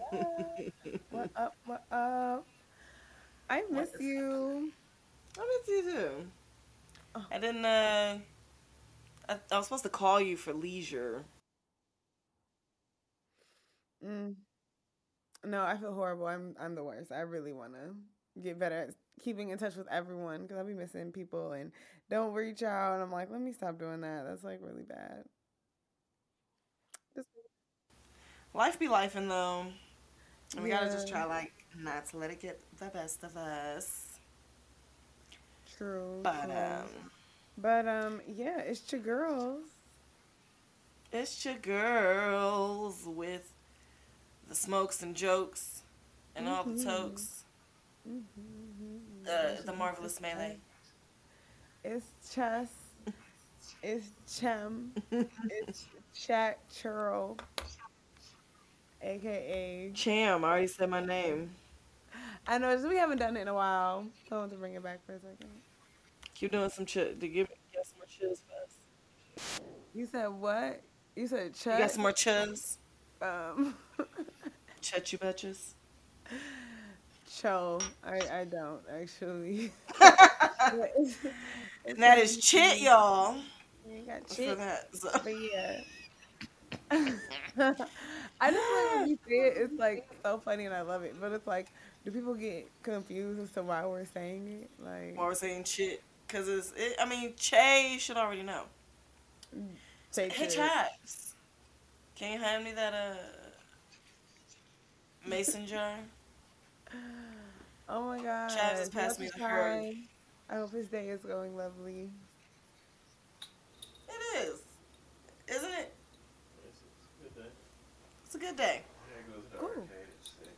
What up? What up? I miss you. I miss you too. Oh. I didn't uh I, I was supposed to call you for leisure. Mm. No, I feel horrible. I'm I'm the worst. I really want to get better at keeping in touch with everyone because I'll be missing people and don't reach out. And I'm like, let me stop doing that. That's like really bad. Just, Life be life and though. And we gotta just try like not to let it get the best of us. true. But true. um but um, yeah, it's your girls. it's your girls with the smokes and jokes and all the Mhm. tokes. Mm-hmm. Uh, the marvelous melee. It's chess. It's chem. it's chat churro. AKA. Cham, I already said my name. I know we haven't done it in a while. I want to bring it back for a second. Keep doing some chit to give get some more chills for us. You said what? You said You got some more chuz? Um, Chet you betches. cho. I I don't actually. And that is chit, y'all. You got chit. For that. So. But yeah. I just like when you say it, it's like so funny and I love it. But it's like, do people get confused as to why we're saying it? Like, Why we're saying chit. Because it's, it, I mean, Che should already know. take Hey. Chaps. Can you hand me that, uh, mason jar? Oh my god. Chaz has passed me the herd. I hope his day is going lovely. It is. Isn't it? It's a good day. It's a good day. Yeah, it goes to Cool. arcade at six.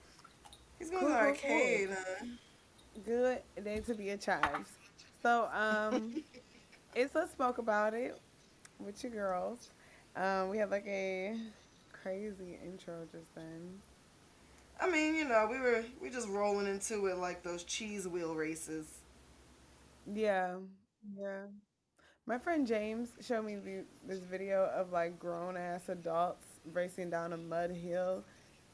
He's going Cool, to the cool, arcade, huh? Good day to be a chives. So, um, it's let's smoke about it with your girls. Um, we had like a crazy intro just then. I mean, you know, we were we just rolling into it like those cheese wheel races. Yeah, yeah. My friend James showed me the, this video of like grown ass adults racing down a mud hill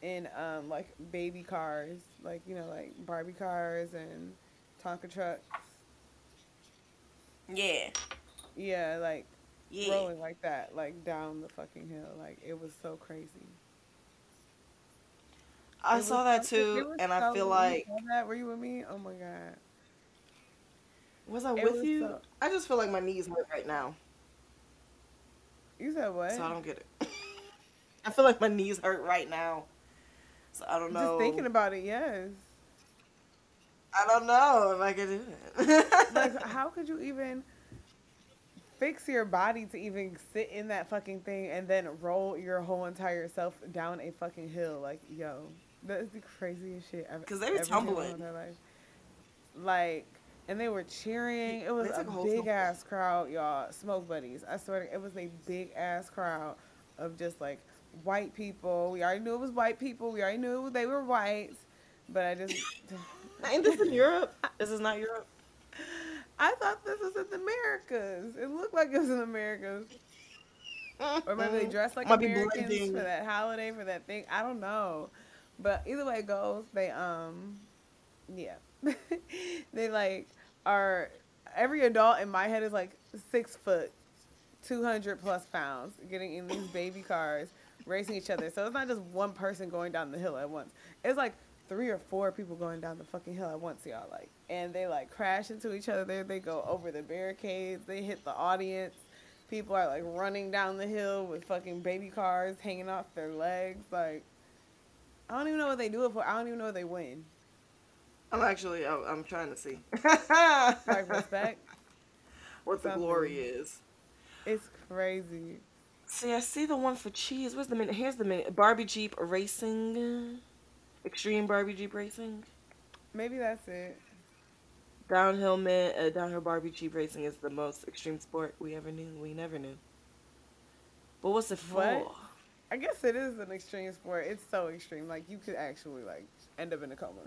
in um like baby cars, like you know like Barbie cars and Tonka trucks. Yeah. Yeah, like Yeah. rolling like that, like down the fucking hill. Like it was so crazy. I It was saw that so- too, and I feel like that? Were you with me? Oh my god. was I It with was you? so- I just feel like my knees hurt right now, You said what? so I don't get it. I feel like my knees hurt right now, so I don't know. Just thinking about it, yes. I don't know if I can do it. like how could you even fix your body to even sit in that fucking thing and then roll your whole entire self down a fucking hill like yo that's the craziest shit I've 'Cause they were ever seen in my tumbling. like and they were cheering it was a a big ass crowd y'all smoke buddies i swear it was a big ass crowd of just like white people we already knew it was white people we already knew they were white but i just Ain't this in Europe? This is not Europe. I thought this was in the Americas. It looked like it was in the Americas. Or maybe they dressed like Might Americans for that holiday, for that thing. I don't know. But either way it goes, they um yeah. they like are every adult in my head is like six foot, two hundred plus pounds, getting in these baby cars, racing each other. So it's not just one person going down the hill at once. It's like three or four people going down the fucking hill at once, y'all. Like, and they like crash into each other. They they go over the barricades. They hit the audience. People are like running down the hill with fucking baby cars hanging off their legs. Like, I don't even know what they do it for. I don't even know if they win. I'm actually. I'm, I'm trying to see. Like respect. what the something. glory is. It's crazy. See, I see the one for cheese. Where's the minute? Here's the minute. Barbie Jeep Racing. Extreme Barbie Jeep Racing. Maybe that's it. Downhill man, uh, downhill Barbie Jeep Racing is the most extreme sport we ever knew. We never knew. But what's it for? What? I guess it is an extreme sport. It's so extreme. Like you could actually like end up in a coma.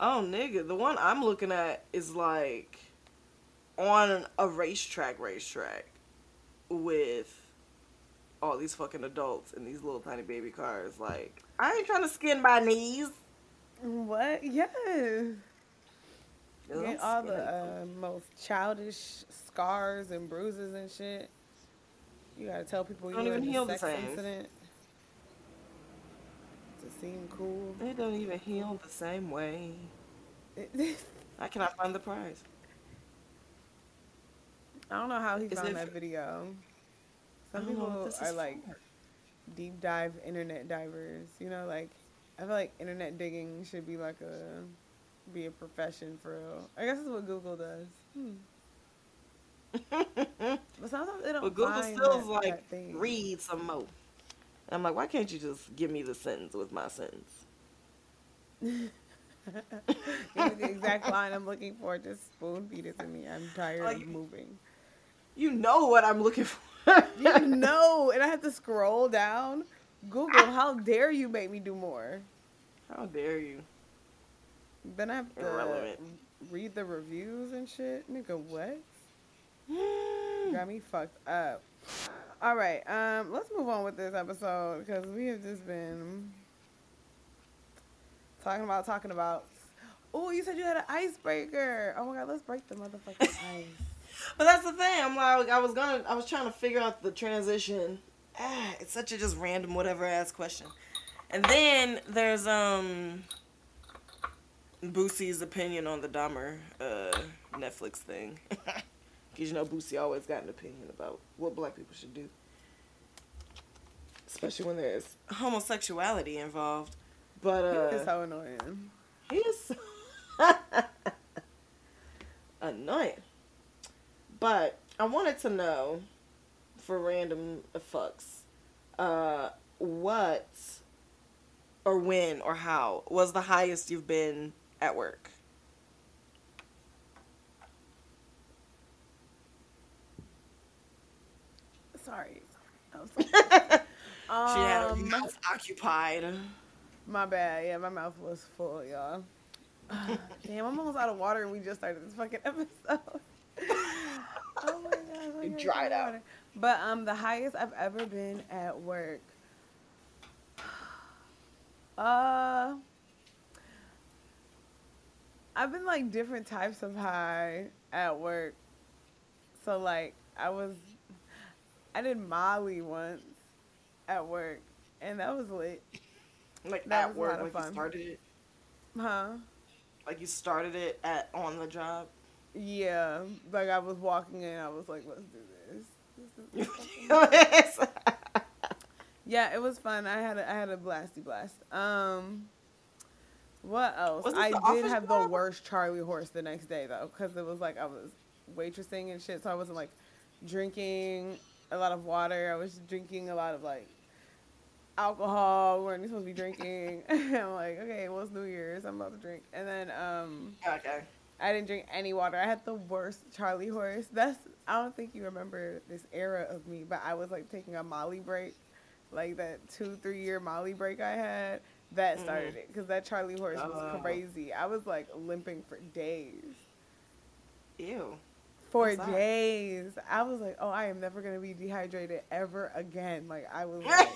Oh, nigga, the one I'm looking at is like on a racetrack, racetrack with all these fucking adults in these little tiny baby cars. Like, I ain't trying to skin my knees. What? Yeah. Get all the uh, most childish scars and bruises and shit. You gotta tell people you Don't even heal the same. incident to seem cool. They don't even heal the same way. I cannot find the prize. I don't know how he Is found that video. Some what people are like for. deep dive internet divers. You know, like I feel like internet digging should be like a be a profession for real. I guess that's what Google does. Hmm. But sometimes they don't. But Google find still's like, that read some more. And I'm like, why can't you just give me the sentence with my sentence? The exact line I'm looking for. Just spoon feed it to me. I'm tired Like- of moving. You know what I'm looking for. You know, and I have to scroll down. Google, how dare you make me do more? How dare you? Then I have to Irrelevant. read the reviews and shit. Nigga, what? Got me fucked up. All right, um, let's move on with this episode because we have just been talking about talking about. Oh, you said you had an icebreaker. Oh my god, let's break the motherfucking ice. But that's the thing. I'm like, I was gonna, I was trying to figure out the transition. Ah, it's such a just random whatever ass question. And then there's um Boosie's opinion on the Dahmer uh, Netflix thing. Because you know Boosie always got an opinion about what black people should do, especially when there's homosexuality involved. But uh, He is so annoying. he is annoying. But I wanted to know, for random fucks, uh, what or when or how was the highest you've been at work? Sorry. Was she had her Um, mouth occupied. My bad. Yeah, my mouth was full, y'all. Damn, I'm almost out of water and we just started this fucking episode. Oh my god. Dried out. water. But um the highest I've ever been at work. Uh I've been like different types of high at work. So like I was I did Molly once at work and that was lit. Like That at was a work, lot of like fun. you started it, Huh? like you started it at on the job. Yeah, like I was walking in, I was like, "Let's do this." This is so fun. yeah, it was fun. I had a, I had a blasty blast. Um, what else? I did have job? the worst Charlie horse the next day though, because it was like I was waitressing and shit, so I wasn't like drinking a lot of water. I was drinking a lot of like alcohol. We weren't supposed to be drinking. I'm like, okay, well it's New Year's, I'm about to drink, and then um. okay. I didn't drink any water. I had the worst Charlie horse. That's I don't think you remember this era of me, but I was like taking a Molly break, like that two three year Molly break I had. That mm-hmm. started it because that Charlie horse was Oh. crazy. I was like limping for days. Ew. For What's days, I was like, "Oh, I am never gonna be dehydrated ever again." Like I was like,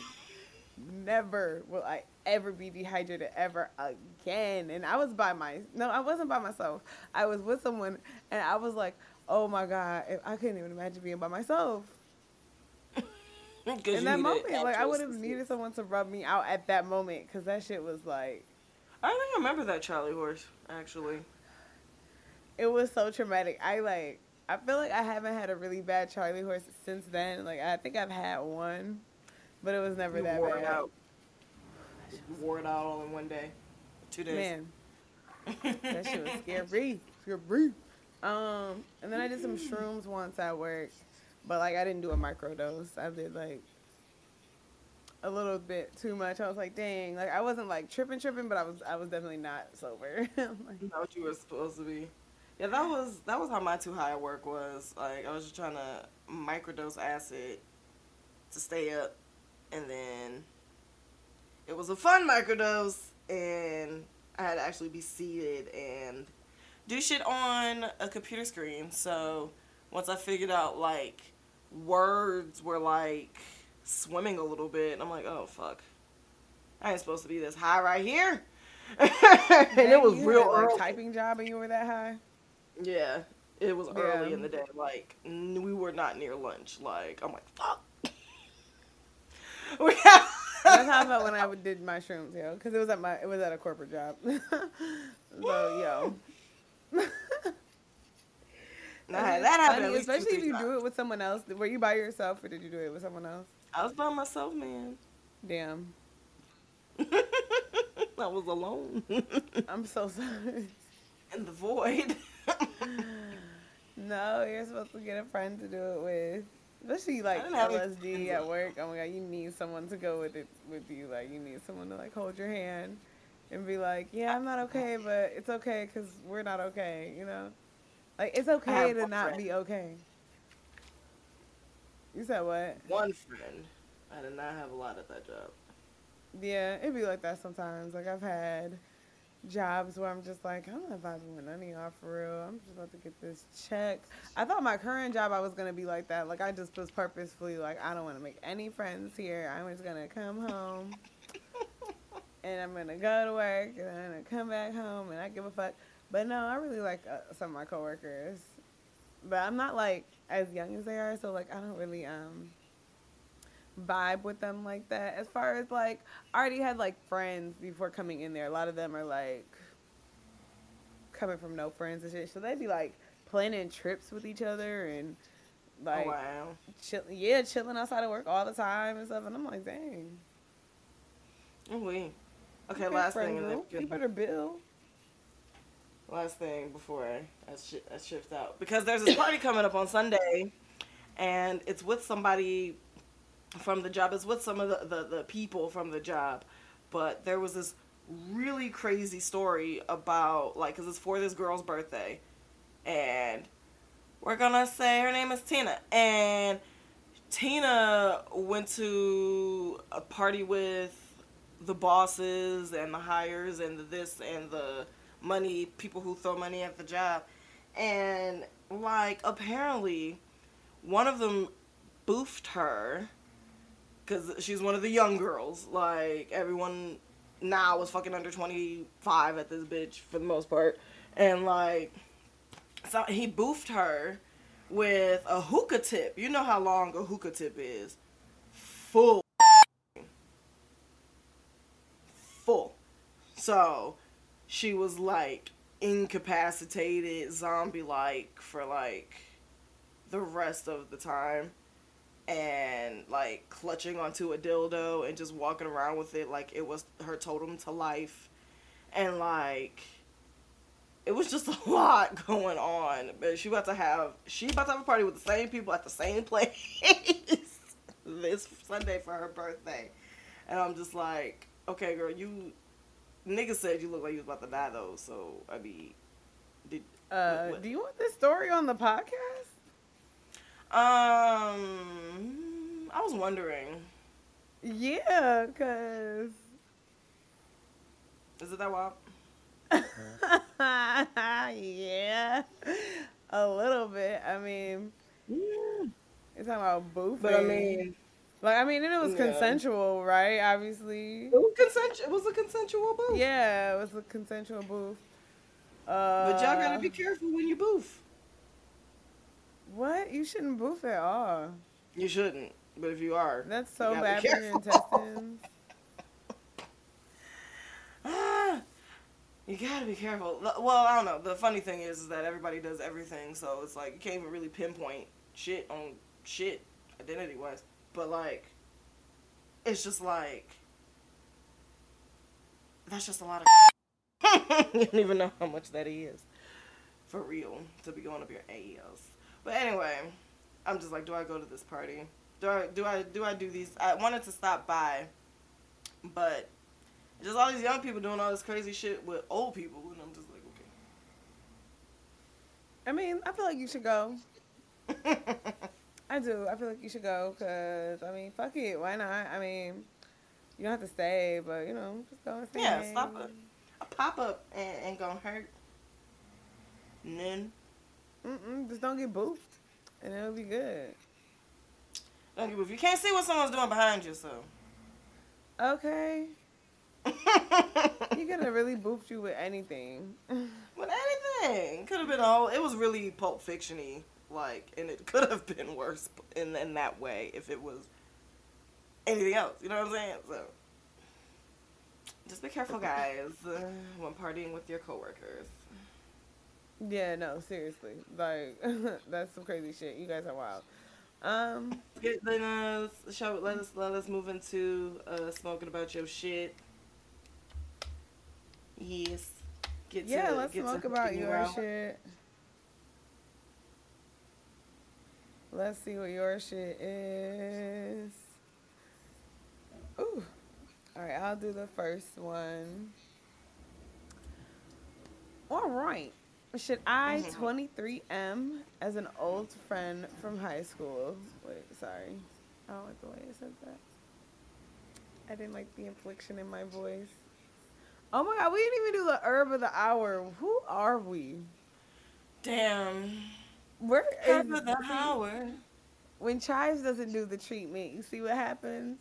"Never will I ever be dehydrated ever again." And I was by my no, I wasn't by myself. I was with someone, and I was like, "Oh my god, I couldn't even imagine being by myself." In that moment, like I would have needed someone to rub me out at that moment because that shit was like, I don't think I remember that Charlie horse actually. it was so traumatic. I like, I feel like I haven't had a really bad Charlie horse since then. Like I think I've had one, but it was never You that bad. out. Wore it out all in one day, two days. Man, that shit was scary, scary. Um, and then I did some shrooms once at work, but like I didn't do a microdose. I did like a little bit too much. I was like, dang, like I wasn't like tripping, tripping, but I was, I was definitely not sober. Like, Not what you were supposed to be. Yeah, that was that was how my too high work was. Like I was just trying to microdose acid to stay up and then it was a fun microdose, and I had to actually be seated and do shit on a computer screen. So once I figured out like words were like swimming a little bit, I'm like, oh fuck, I ain't supposed to be this high right here. and it was real had, like early. typing job and you were that high. Yeah, it was early in the day. Like we were not near lunch. Like I'm like fuck. we have- That's how I felt when I did my shrooms, yo, because it was at my it was at a corporate job. so yo. Nah, that happened. Funny, at least two, especially if you do it with someone else. Were you by yourself or did you do it with someone else? I was by myself, man. Damn. I was alone I'm so sorry. in the void. No, you're supposed to get a friend to do it with. Especially like LSD at work. Oh my god, you need someone to go with it with you. Like you need someone to like hold your hand and be like, "Yeah, I'm not okay, but it's okay because we're not okay." You know, like it's okay to not friend. be okay. You said what? One friend. I did not have a lot at that job. Yeah, it'd be like that sometimes. Like I've had jobs where I'm just like, I'm not vibing with none of y'all for real. I'm just about to get this check. I thought my current job I was gonna be like that. Like I just was purposefully like, I don't want to make any friends here. I'm just gonna come home. And I'm gonna go to work, and I'm gonna come back home, and I give a fuck. But no, I really like uh, some of my coworkers, but I'm not like as young as they are, so like I don't really um vibe with them like that. As far as like, I already had like friends before coming in there. A lot of them are like coming from no friends and shit, so they'd be like planning trips with each other and oh, like oh wow. chill, yeah, chilling outside of work all the time and stuff. And I'm like, dang. Oh wait. Okay, okay, last thing, and then group, you better bill. last thing before I, I, shi I shift out because there's this party coming up on Sunday, and it's with somebody from the job. It's with some of the, the, the people from the job, but there was this really crazy story about like because it's for this girl's birthday, and we're gonna say her name is Tina, and Tina went to a party with the bosses and the hires and the this and the money people who throw money at the job. And like apparently one of them boofed her because she's one of the young girls. Like everyone now is fucking under 25 at this bitch for the most part. And like so he boofed her with a hookah tip. You know how long a hookah tip is. Full. Full. So she was like incapacitated, zombie like for like the rest of the time. And like clutching onto a dildo and just walking around with it like it was her totem to life. And like it was just a lot going on. But she about to have she about to have a party with the same people at the same place this Sunday for her birthday. And I'm just like, okay, girl, you nigga said you look like you was about to die though. So I mean, did Uh, what- do you want this story on the podcast? Um, I was wondering, Yeah, cause is it that wild? yeah, a little bit. I mean, Yeah. you're talking about boofing. But I mean, like I mean, it was Yeah. consensual, right? Obviously. it was consent. It was a consensual boof. Yeah, it was a consensual boof. Uh, But y'all gotta be careful when you boof. What? You shouldn't boof at all. You shouldn't, but if you are, That's so bad for your intestines. ah, you gotta be careful. Well, I don't know. The funny thing is, is that everybody does everything, so it's like you can't even really pinpoint shit on shit identity wise. But like, it's just like that's just a lot of. you don't even know how much that is, for real, to be going up your ass. But anyway, I'm just like, do I go to this party? Do I do I do I do these? I wanted to stop by, but just all these young people doing all this crazy shit with old people, and I'm just like, okay. I mean, I feel like you should go. I do. I feel like you should go because I mean, fuck it. Why not? I mean, you don't have to stay, but you know, just go and stay. Yeah, stop it. A pop up ain't, ain't gonna hurt. None. Mm-mm, just don't get boofed, and it'll be good. Don't give a- You can't see what someone's doing behind you, so. Okay, you could have really boofed you with anything. with anything could have been all. It was really Pulp Fiction-y, like, and it could have been worse in in that way if it was anything else. You know what I'm saying? So, just be careful, guys, when partying with your coworkers. Yeah, no, seriously, like that's some crazy shit. You guys are wild. Um, Get, then uh, show, let us let us move into uh, smoking about your shit. Yes. Get yeah, to, let's get talk about your around. shit. Let's see what your shit is. Ooh. All right, I'll do the first one. All right. Should I Mhm. 23M as an old friend from high school? Wait, sorry. I don't like the way I said that. I didn't like the inflection in my voice. Oh my god, we didn't even do the herb of the hour. Who are we? Damn. Where is Herb of the hour. when Chives doesn't do the treatment? You see what happens?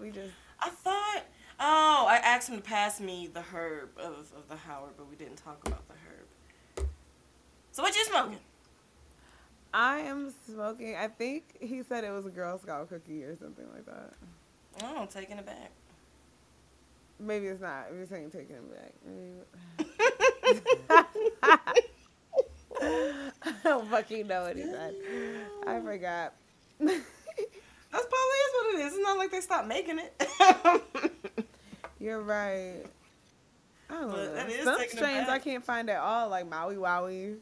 We just I thought. Oh, I asked him to pass me the herb of, of the Howard, but we didn't talk about. So what you smoking? I am smoking. I think he said it was a Girl Scout cookie or something like that. Oh, taking it back. Maybe it's not. I'm just saying taking it back. Maybe- I don't fucking know what he said. I forgot. That's probably is what it is. It's not like they stopped making it. You're right. I don't But know. Some strains I can't find at all, like Maui Wowie.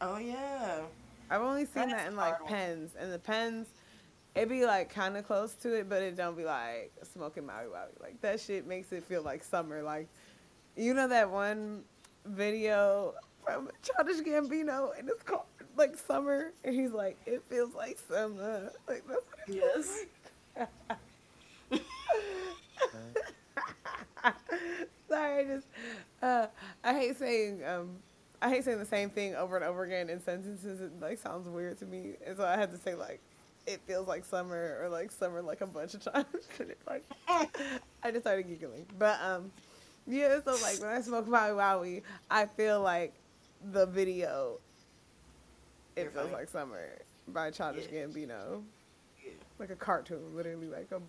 Oh yeah. I've only seen That that is in like pens, and the pens, it be like kind of close to it, but it don't be like smoking Maui Wowie. Like that shit makes it feel like summer. Like, you know that one video from Childish Gambino, and it's called like summer, and he's like, it feels like summer. Like that's what it Yes. Sorry, I just uh, I hate saying um I hate saying the same thing over and over again in sentences. It like sounds weird to me, and so I had to say like it feels like summer or like summer like a bunch of times. and it, like I just started giggling, but um yeah. So like when I smoke Maui Wowie, I feel like the video. It You're feels like summer by Childish Yeah. Gambino, Yeah. like a cartoon, literally like a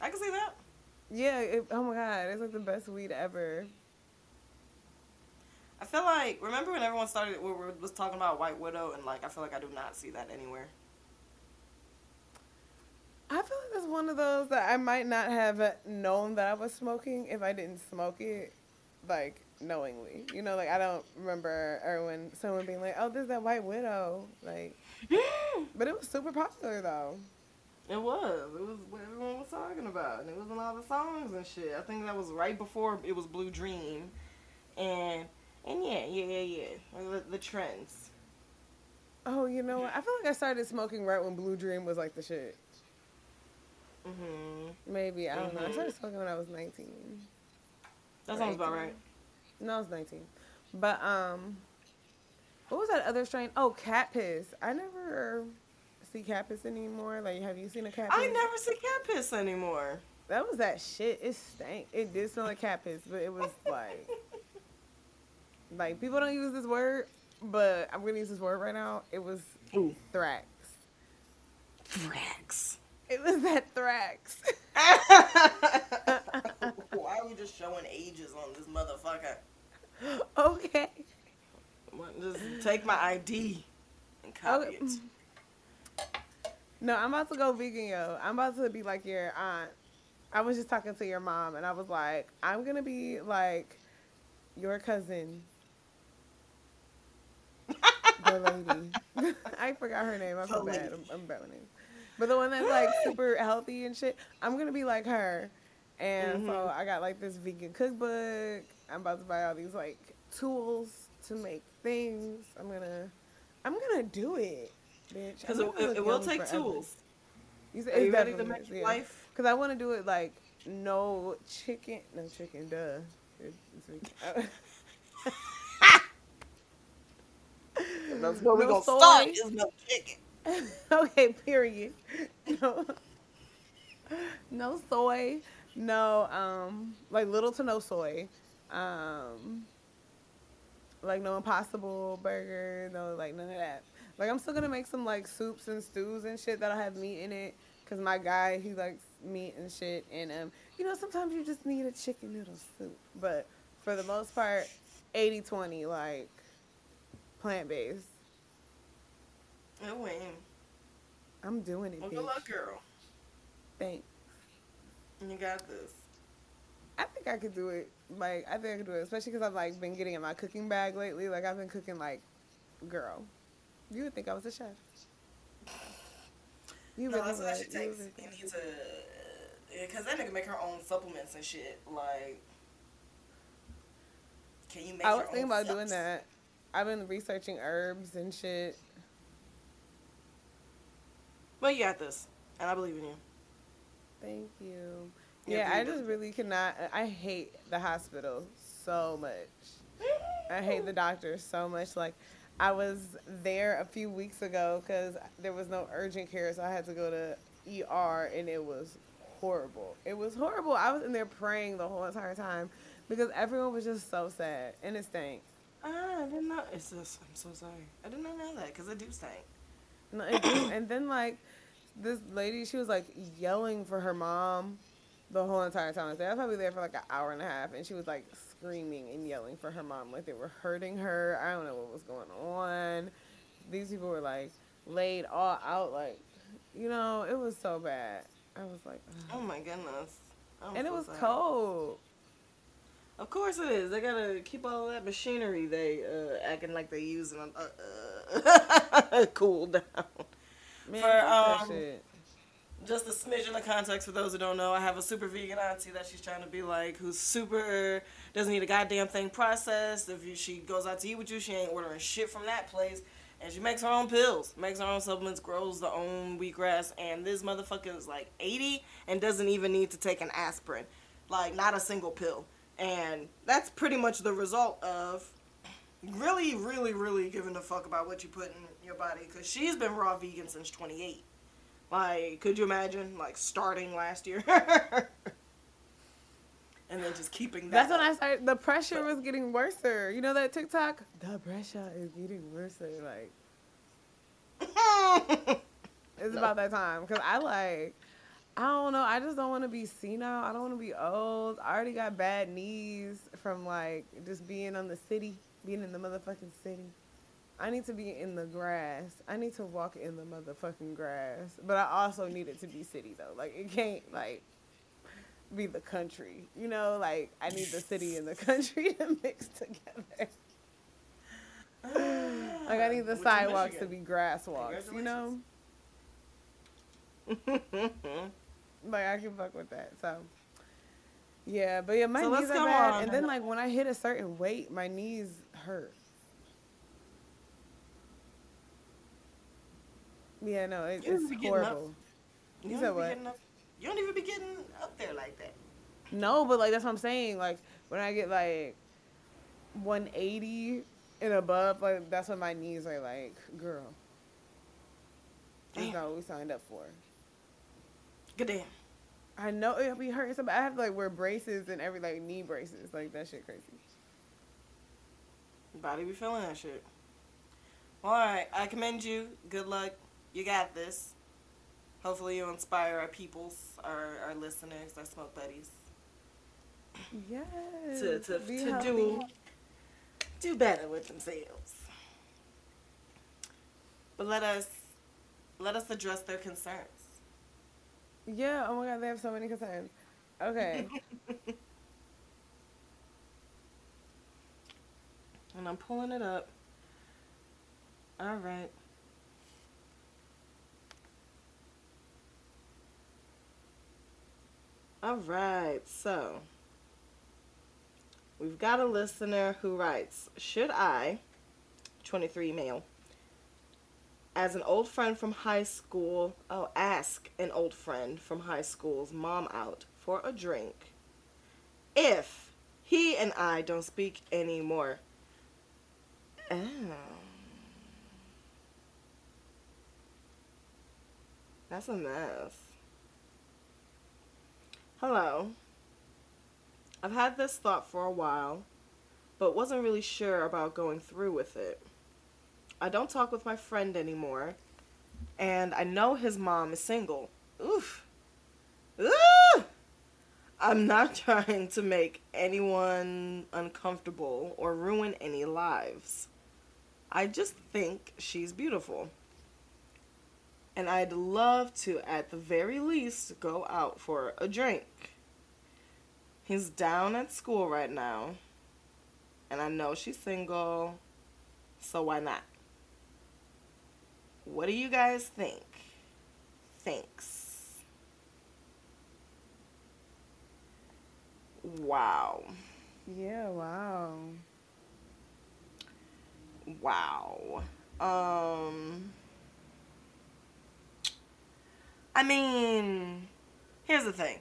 I can see that. Yeah, it, oh my god, it's like the best weed ever. I feel like remember when everyone started we were, was talking about White Widow and like I feel like I do not see that anywhere. I feel like that's one of those that I might not have known that I was smoking if I didn't smoke it, like knowingly. You know, like I don't remember or when someone being like, "Oh, this is that White Widow," like. But it was super popular though. It was. It was what everyone was talking about, and it was in all the songs and shit. I think that was right before it was Blue Dream, and and yeah, yeah, yeah, yeah. The, the trends. Oh, you know what? I feel like I started smoking right when Blue Dream was like the shit. Mhm. Maybe I don't know. I Mhm. started smoking when I was nineteen. That sounds about right. No, I was 19. But, um, what was that other strain? Oh, cat piss. I never see cat piss anymore. Like, have you seen a cat piss? I never see cat piss anymore. That was that shit. It stank. It did smell like cat piss, but it was like, like, people don't use this word, but I'm going to use this word right now. It was Ooh. thrax. Thrax. It was that thrax. Why are we just showing ages on this motherfucker? okay. What, Just take my ID and copy Okay. it. No, I'm about to go vegan, yo. I'm about to be like your aunt. I was just talking to your mom, and I was like, I'm gonna be like your cousin, the lady. I forgot her name. I feel The bad. I'm, I'm bad with names. But the one that's like super healthy and shit. I'm gonna be like her. And so Mhm. I got like this vegan cookbook. I'm about to buy all these like tools to make things. I'm gonna I'm gonna do it, bitch. Because it, it, it will take tools. You said Are you ready to make your yeah. life? Cause I want to do it like no chicken, no chicken, duh. It- it's- That's where we're No gonna soy. start. Is no chicken. okay, period. No, no soy, no um, like little to no soy, um, like no Impossible Burger, no like none of that. Like I'm still gonna make some like soups and stews and shit that'll have meat in it, cause my guy he likes meat and shit, and um, you know sometimes you just need a chicken noodle soup, but for the most part, 80-20, like plant based. Wait. I'm doing it, Well, bitch. good luck, girl. Thanks. You got this. I think I could do it. Like I think I could do it, especially because I've like been getting in my cooking bag lately. Like I've been cooking like, girl, you would think I was a chef. You No, really that's what would. she You takes. You need to, because uh, that nigga make her own supplements and shit. Like, can you make? I was thinking about doing that. I've been researching herbs and shit. But you got this, and I believe in you. Thank you. Yeah, Yeah, I just really cannot. I hate the hospital so much. I hate the doctors so much. Like, I was there a few weeks ago because there was no urgent care, so I had to go to ER, and it was horrible. It was horrible. I was in there praying the whole entire time because everyone was just so sad, and it stank. Ah, I didn't know. It's just, I'm so sorry. I did not know that because I do stink. No, it do. and then like this lady, she was like yelling for her mom the whole entire time I was there. I was probably there for like an hour and a half, and she was like screaming and yelling for her mom, like they were hurting her. I don't know what was going on. These people were like laid all out, like you know, it was so bad. I was like, ugh. Oh my goodness. I'm and it was sorry. cold. Of course it is. They gotta keep all that machinery they uh, acting like they using uh, uh, cool down. Man, For, um. Just a smidgen of context for those who don't know. I have a super vegan auntie that she's trying to be like, who's super doesn't need a goddamn thing processed. If you, she goes out to eat with you, she ain't ordering shit from that place, and she makes her own pills, makes her own supplements, grows the own wheatgrass, and this motherfucker is like 80 and doesn't even need to take an aspirin, like not a single pill, and that's pretty much the result of really, really, really giving a fuck about what you put in your body, because she's been raw vegan since 28. Like, could you imagine, like, starting last year? and then just keeping that. That's when I started. The pressure was getting worse. You know that TikTok? The pressure is getting worse. Like it's No. about that time because I like. I don't know. I just don't want to be senile. I don't want to be old. I already got bad knees from like just being on the city, being in the motherfucking city. I need to be in the grass. I need to walk in the motherfucking grass. But I also need it to be city though. Like it can't like be the country. You know, like I need the city and the country to mix together. Like I need the sidewalks to be grass walks. You know. like I can fuck with that. So. Yeah, but yeah, my So knees are bad, on. and then like when I hit a certain weight, my knees hurt. Yeah, no, it, it's horrible. You You don't said even be what? getting up- You don't even be getting up there like that. No, but like that's what I'm saying. Like when I get like 180 and above, like that's when my knees are like, girl, that's Damn. not what we signed up for. Good damn. I know it'll be hurting. So I have to like wear braces and every like knee braces. Like that shit crazy. Body be feeling that shit. All right, I commend you. Good luck. You got this. Hopefully, you inspire our peoples, our, our listeners, our smoke buddies Yes. to to, be to healthy. do do better with themselves. But let us let us address their concerns. Yeah. Oh my god, they have so many concerns. Okay. And I'm pulling it up. All right. All right. So, we've got a listener who writes Should I, 23 male, as an old friend from high school, oh, ask an old friend from high school's mom out for a drink if he and I don't speak anymore. Oh. That's a mess. Hello. I've had this thought for a while, but wasn't really sure about going through with it. I don't talk with my friend anymore, and I know his mom is single. Oof. Ooh! I'm not trying to make anyone uncomfortable or ruin any lives. I just think she's beautiful. And I'd love to, at the very least, go out for a drink. He's down at school right now. And I know she's single. So why not? What do you guys think? Thanks. Wow. Yeah, wow. Wow. Um I mean, here's the thing.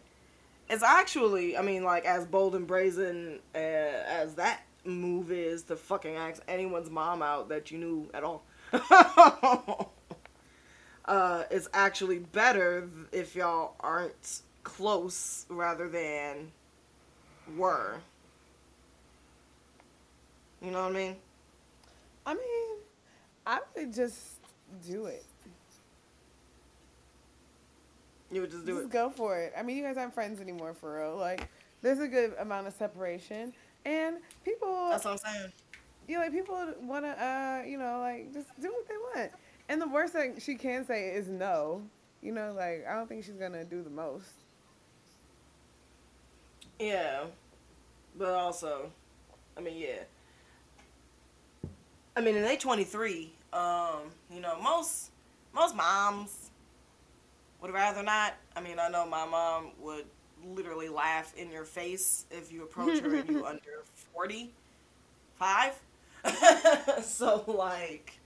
It's actually, I mean, like as bold and brazen uh, as that move is to fucking ask anyone's mom out that you knew at all. uh, it's actually better if y'all aren't close rather than were. You know what I mean? I mean, I would just do it. You would just do it. just it. go for it. I mean, you guys aren't friends anymore for real. Like, there's a good amount of separation, and people, That's what I'm saying. you know, like people want to, uh, you know, like just do what they want. And the worst thing she can say is no. You know, like I don't think she's gonna do the most. Yeah, but also, I mean, yeah. I mean, in A twenty three, um, you know, most most moms would rather not. I mean, I know my mom would literally laugh in your face if you approach her and you under forty five. so like,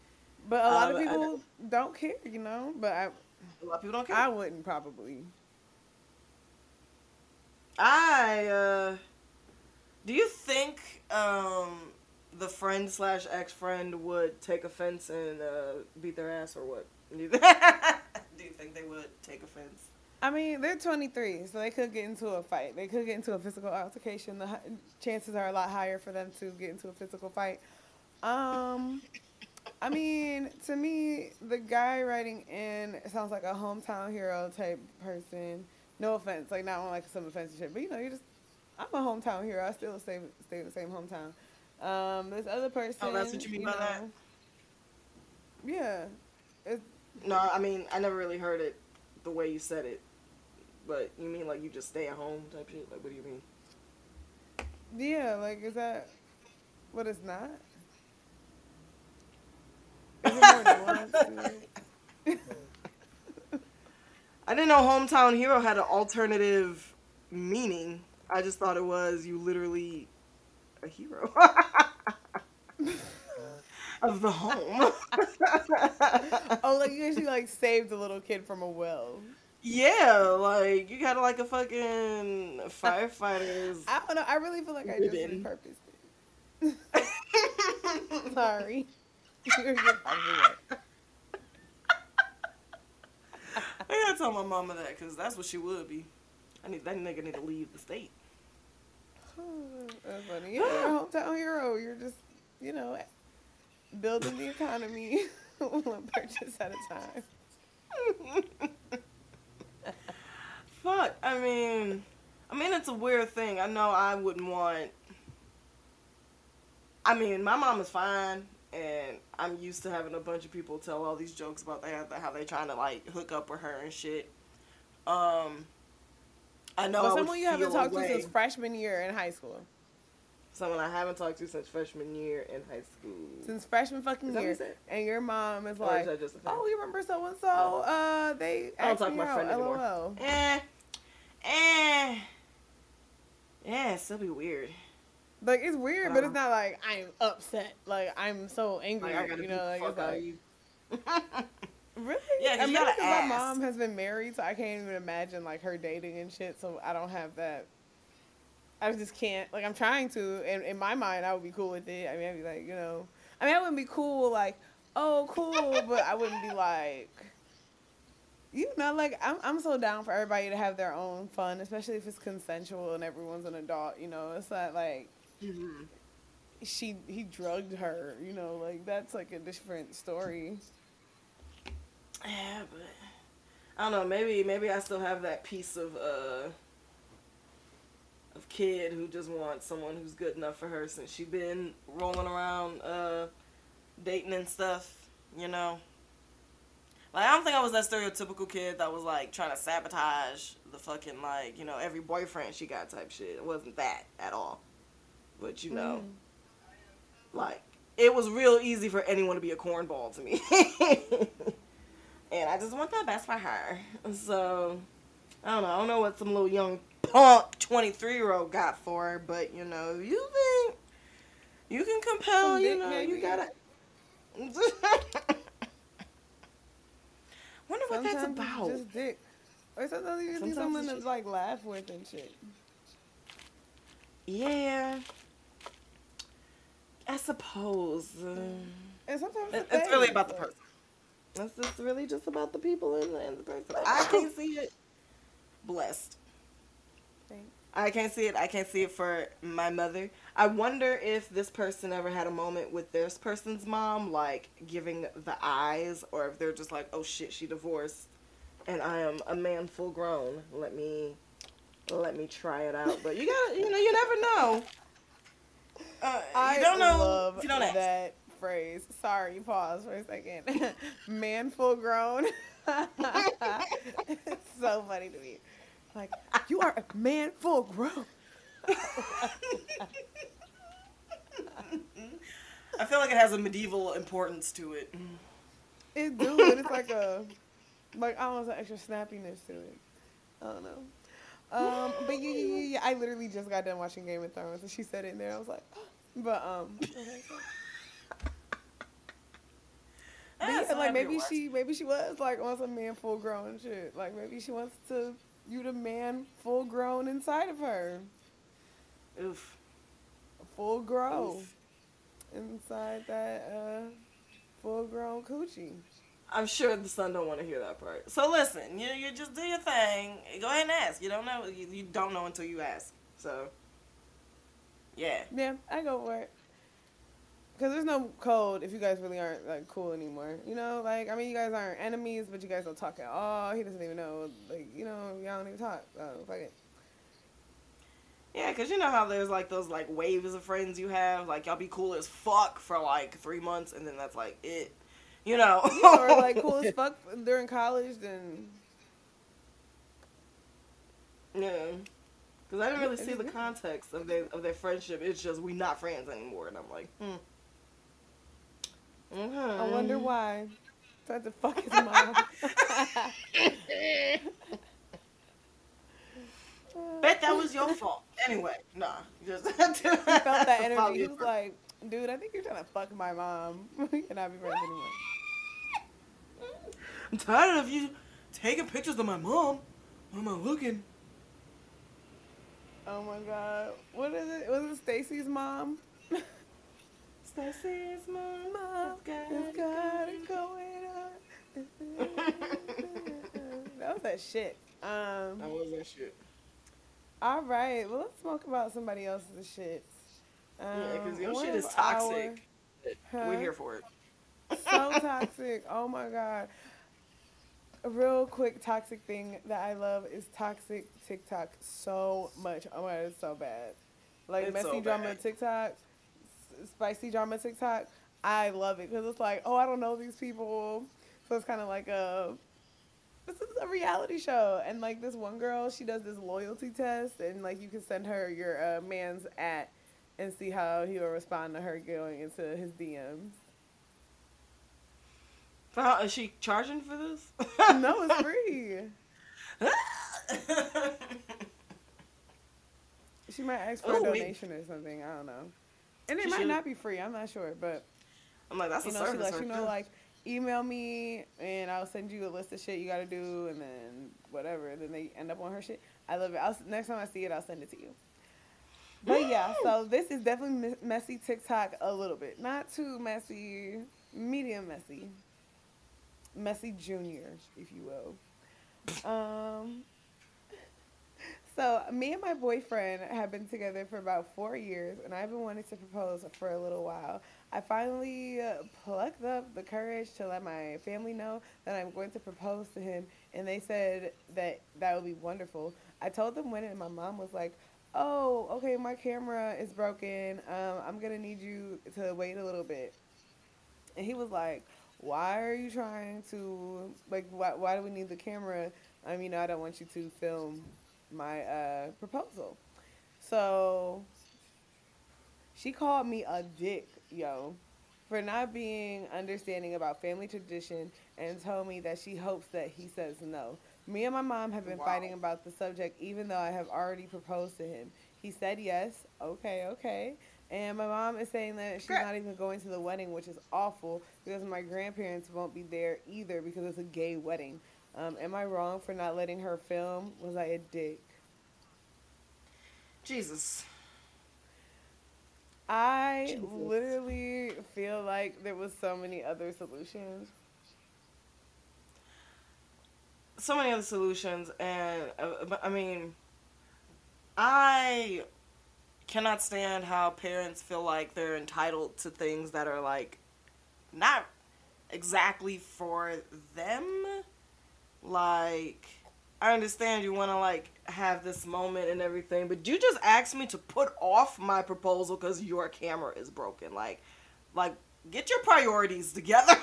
But a lot of Um, I- people don't care, you know. But I, a lot of people don't care. I wouldn't probably. I uh do you think um the friend slash ex friend would take offense and uh beat their ass or what? Do you, think they would take offense? I mean, they're 23, so they could get into a fight. They could get into a physical altercation. The chances are a lot higher for them to get into a physical fight. Um, I mean, to me, the guy writing in sounds like a hometown hero type person. No offense, like not on like some offensive shit, but you know, you just I'm a hometown hero. I still stay stay in the same hometown. Um, this other person. Oh, that's what you mean by that? Yeah, it's No, I mean I never really heard it the way you said it. But you mean like you just stay at home type shit? Like what do you mean? Yeah, like is that what it's not? Is it more nuanced to it? I didn't know hometown hero had an alternative meaning. I just thought it was you literally a hero of the home. Oh, like you actually like saved a little kid from a well. yeah, like you got like a fucking firefighters. I don't know. I really feel like I just Ribbon. repurposed it. Sorry. You're. I gotta tell my mama that because that's what she would be. I need that nigga need to leave the state. That's funny. You're a hometown hero. You're just, you know, building the economy one purchase at a time. Fuck. I mean, I mean it's a weird thing. I know I wouldn't want. I mean, my mom is fine, and I'm used to having a bunch of people tell all these jokes about that how they're trying to like hook up with her and shit. Um, I know. I someone you haven't talked to since freshman year in high school. Someone I haven't talked to since freshman year in high school. Since freshman fucking year. And your mom is Or like, is that just a thing? oh, you remember so and so? Uh, they I don't talk to my out. friend anymore. LOL. Eh, eh, yeah, still be weird. Like it's weird, but it's Uh-huh. not like I'm upset. Like I'm so angry. Like I gotta you know, like fuck it's out like, you. Really? Yeah, 'cause I you mean, gotta because my mom has been married, so I can't even imagine like her dating and shit. So I don't have that. I just can't. Like I'm trying to, and in my mind, I would be cool with it. I mean, I'd be like, you know, I mean, I wouldn't be cool like, oh, cool, but I wouldn't be like, you know, like I'm I'm so down for everybody to have their own fun, especially if it's consensual and everyone's an adult. You know, it's not like Mhm. she he drugged her. You know, like that's like a different story. Yeah, but I don't know. Maybe maybe I still have that piece of uh of kid who just wants someone who's good enough for her since she been rolling around uh dating and stuff. You know. Like I don't think I was that stereotypical kid that was like trying to sabotage the fucking like you know every boyfriend she got type shit. It wasn't that at all. But you know, mm. like it was real easy for anyone to be a cornball to me. and I just want the best for her. So I don't know. I don't know what some little young punk twenty three year old got for her, but you know, you think you can compel, you know, maybe? you gotta. Wonder what that's Sometimes it's about. Just dick. Or sometimes you can need Sometimes someone to like laugh with and shit. Yeah. I suppose. And sometimes It- it's, really about the person. It's just really just about the people and, and the person. I can't see it. Blessed. Thanks. I can't see it. I can't see it for my mother. I wonder if this person ever had a moment with this person's mom, like giving the eyes, or if they're just like, "Oh shit, she divorced, and I am a man full grown. Let me, let me try it out." But you gotta, you know, you never know. Uh, I don't know. you don't ask. that phrase. Sorry, pause for a second. Man full grown. it's so funny to me. Like, you are a man full grown. I feel like it has a medieval importance to it. It do, but it's like a like almost an extra snappiness to it. I don't know. Um, but yeah, yeah, yeah, yeah. I literally just got done watching Game of Thrones, and she said it in there. I was like, but um, but Yeah, like maybe she maybe she was like on some man full grown shit. Like maybe she wants to you the man full grown inside of her, Oof. full grow Oof. inside that uh full grown coochie. I'm sure the son don't want to hear that part. So listen, you you just do your thing. Go ahead and ask. You don't know. You, you don't know until you ask. So, yeah. Yeah, I go for it. Cause there's no code if you guys really aren't like cool anymore. You know, like I mean, you guys aren't enemies, but you guys don't talk at all. He doesn't even know, like you know, y'all don't even talk. So fuck it. Yeah, cause you know how there's like those like waves of friends you have. Like y'all be cool as fuck for like three months, and then that's like it. You know. or like cool as fuck during college, then Yeah. Cause I didn't really see the context of their of their friendship. It's just we not friends anymore, and I'm like, hmm. Okay. I wonder why. Tried to fuck his mom. Bet that was your fault. Anyway, nah. Just he felt that energy. He was like, "Dude, I think you're trying to fuck my mom. we cannot be friends anymore." I'm tired of you taking pictures of my mom. What am I looking? Oh my god, what is it? Was it Stacy's mom? Stacy's mom. Mom, got it's it got it going on. that was that shit. Um. That was that shit. All right. Well, let's smoke about somebody else's shit. Um, Yeah, because your shit is of our- toxic. Huh? We're here for it. so toxic. Oh my god. A real quick toxic thing that I love is toxic TikTok so much. Oh my god, it's so bad. Like It's messy so drama bad. TikTok, s- spicy drama TikTok. I love it because it's like, oh, I don't know these people, so it's kind of like a. This is a reality show, and like this one girl, she does this loyalty test, and like you can send her your uh, man's at, and see how he will respond to her going into his DMs. How, is she charging for this? no, it's free. She might ask for Ooh, a donation or something. I don't know. And it She might should- not be free. I'm not sure, but I'm like, that's you a know, she service lets you know there. like email me and I'll send you a list of shit you gotta do and then whatever. And then they end up on her shit. I love it. I'll, next time I see it, I'll send it to you. But yeah, so this is definitely messy TikTok a little bit. Not too messy, medium messy. Messy Junior, if you will. Um, so me and my boyfriend have been together for about four years, and I've been wanting to propose for a little while. I finally uh, plucked up the courage to let my family know that I'm going to propose to him, and they said that that would be wonderful. I told them when, and my mom was like, "Oh, okay, my camera is broken. Um, I'm gonna need you to wait a little bit." And he was like, "Why are you trying to like? Why, why do we need the camera? I mean, I don't want you to film my uh, proposal." So she called me a dick, yo, for not being understanding about family tradition and told me that she hopes that he says no. Me and my mom have been Wow. fighting about the subject even though I have already proposed to him. He said yes. Okay, okay. And my mom is saying that she's not even going to the wedding, which is awful because my grandparents won't be there either because it's a gay wedding. Um, am I wrong for not letting her film? Was I a dick? Jesus. I Jesus. literally feel like there was so many other solutions. so many other solutions and uh, i mean i cannot stand how parents feel like they're entitled to things that are like not exactly for them. Like i understand you want to like have this moment and everything but you just asked me to put off my proposal because your camera is broken. Like like get your priorities together.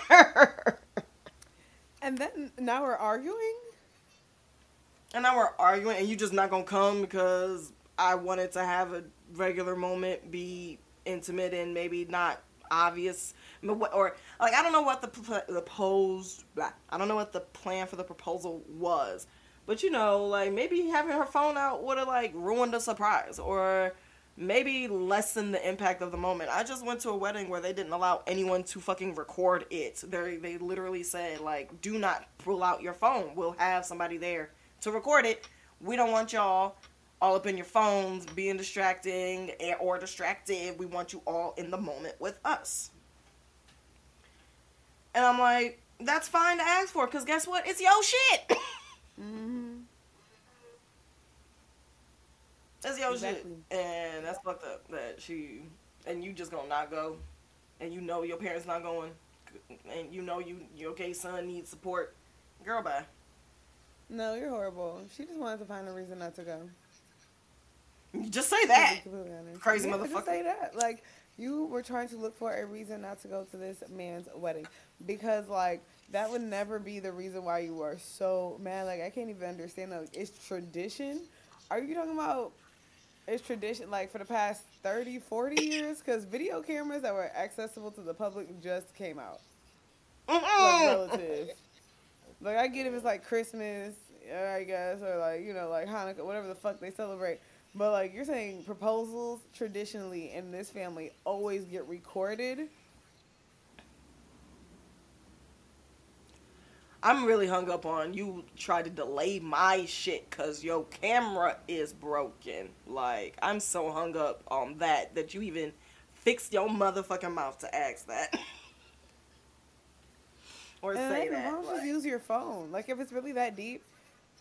And then now we're arguing? And now we're arguing, and you just not gonna come because I wanted to have a regular moment, be intimate and maybe not obvious, or like I don't know what the pose, I don't know what the plan for the proposal was, but you know, like maybe having her phone out would have like ruined the surprise, or maybe lessen the impact of the moment. I just went to a wedding where they didn't allow anyone to fucking record it. They they literally said like, do not pull out your phone. We'll have somebody there to record it. We don't want y'all all up in your phones being distracting or distracted. We want you all in the moment with us. And I'm like, that's fine to ask for, cause guess what? It's your shit. Mm-hmm. That's your Exactly. shit. And that's fucked up that she and you just gonna not go. And you know your parents not going. And you know you your gay son needs support. Girl bye. No, you're horrible. She just wanted to find a reason not to go. Just say that. Crazy Yeah, motherfucker. Just say that. Like you were trying to look for a reason not to go to this man's wedding because like that would never be the reason why you are so mad. Like I can't even understand. Like it's tradition. Are you talking about? It's tradition like for the past 30, 40 years because video cameras that were accessible to the public just came out. Like relative. Like I get if it's like Christmas, I guess, or like you know, like Hanukkah, whatever the fuck they celebrate. But like you're saying, proposals traditionally in this family always get recorded. I'm really hung up on you try to delay my shit cause your camera is broken. Like I'm so hung up on that that you even fixed your motherfucking mouth to ask that. or And say that. why don't like- just use your phone? Like if it's really that deep,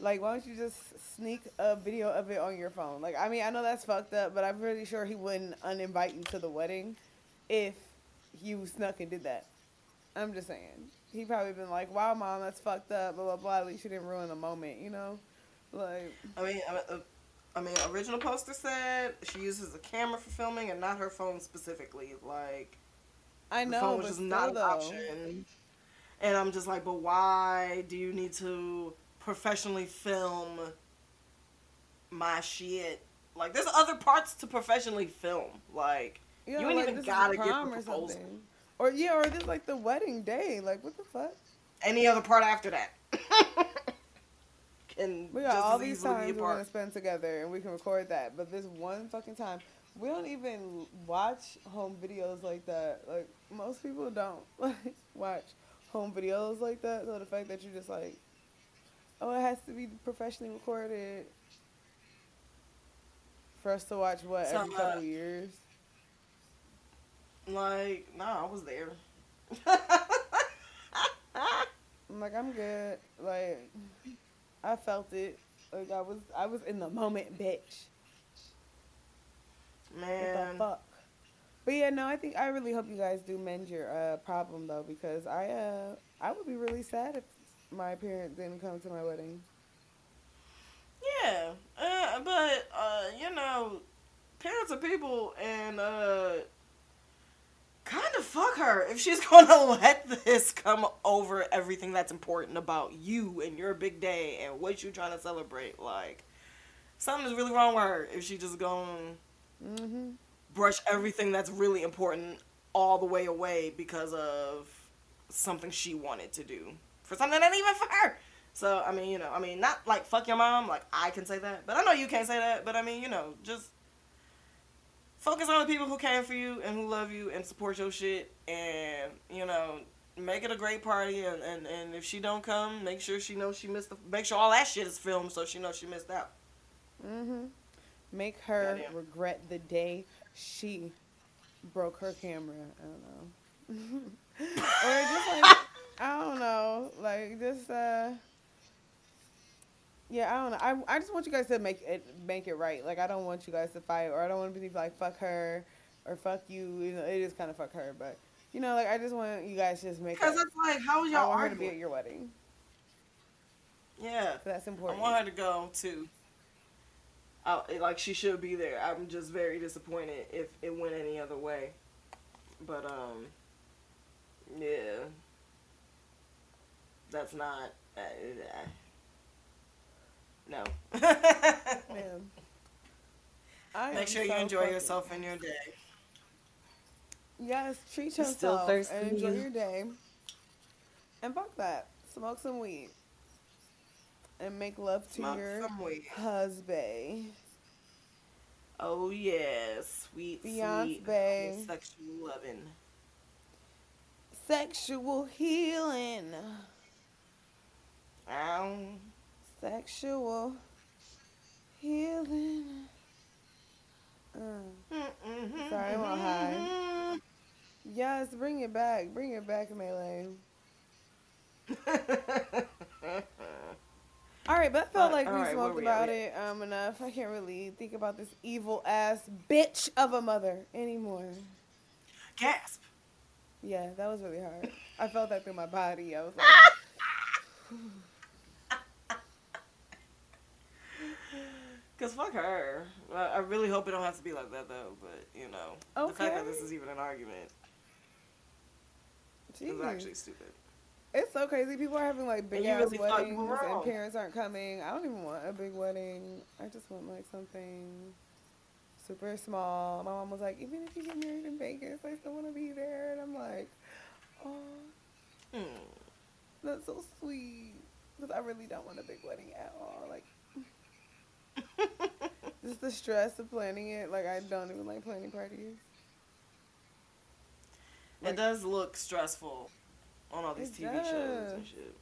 like why don't you just sneak a video of it on your phone? Like I mean I know that's fucked up, but I'm pretty sure he wouldn't uninvite you to the wedding if you snuck and did that. I'm just saying. He probably been like, "Wow, mom, that's fucked up." Blah blah blah. At least you didn't ruin the moment, you know. Like I mean, I mean, uh, I mean, original poster said she uses a camera for filming and not her phone specifically. Like I the know, phone but just not an though. option. And I'm just like, but why do you need to professionally film my shit? Like, there's other parts to professionally film. Like, Yeah, you ain't like, even gotta get the prom or something. Or yeah, or this like the wedding day. Like what the fuck? any other part after that. can We got just all these easily be a times we're gonna spend together, and we can record that. But this one fucking time, we don't even watch home videos like that. Like most people don't like watch home videos like that. So the fact that you're just like, oh, it has to be professionally recorded for us to watch what So, every uh, couple years. Like, nah, I was there. I'm like, I'm good. Like, I felt it. Like I was, I was in the moment, bitch. What Man, the fuck? But yeah, no, I think I really hope you guys do mend your uh, problem though, because I uh I would be really sad if my parents didn't come to my wedding. yeah, uh, but uh, you know, parents are people, and uh, kind of fuck her if she's gonna let this come over everything that's important about you and your big day and what you're trying to celebrate. Like, something's really wrong with her if she just gonna Mm-hmm. brush everything that's really important all the way away because of something she wanted to do for something that ain't even for her. So I mean, you know, I mean, not like fuck your mom, like I can say that, but I know you can't say that. But I mean, you know, just focus on the people who came for you and who love you and support your shit, and you know, make it a great party. And and, and if she don't come, make sure she knows she missed. The, make sure all that shit is filmed so she knows she missed out. Mm-hmm. Make her Goddamn. regret the day she broke her camera. I don't know. or just like I don't know, like just uh. Yeah, I don't know. I, I just want you guys to make it make it right. Like I don't want you guys to fight, or I don't want to be like fuck her, or fuck you. You know, it is kind of fuck her, but you know, like I just want you guys to just make. Because It. it's like, how I y'all I want her to be at your wedding. Yeah. So that's important. I want her to go too. I, like she should be there. I'm just very disappointed if it went any other way. But um, yeah, that's not. Uh, uh, no. Man. I Make am sure you enjoy fucking- yourself in your day. Yes, treat You're still yourself thirsty. and enjoy your day. And fuck that. Smoke some weed. And make love to Smoke your husband. Oh yes, sweet, sweet Beyonce. sexual loving. Sexual healing. Sexual healing. Uh, Sorry, I'm on high. yes, bring it back. Bring it back, Melee. All right, but I felt like we right, smoked about We- it um enough. I can't really think about this evil ass bitch of a mother anymore. Gasp. Yeah, that was really hard. I felt that through my body. I was like, Cause fuck her. I really hope it don't have to be like that though. But you know, the fact that this is even an argument is actually stupid. It's so crazy. People are having like big ass really weddings, and parents aren't coming. I don't even want a big wedding. I just want like something super small. My mom was like, even if you get married in Vegas, I still want to be there. And I'm like, oh, Hmm. that's so sweet. Because I really don't want a big wedding at all. Like, just the stress of planning it. Like, I don't even like planning parties. it does look stressful on all these TV shows and shit.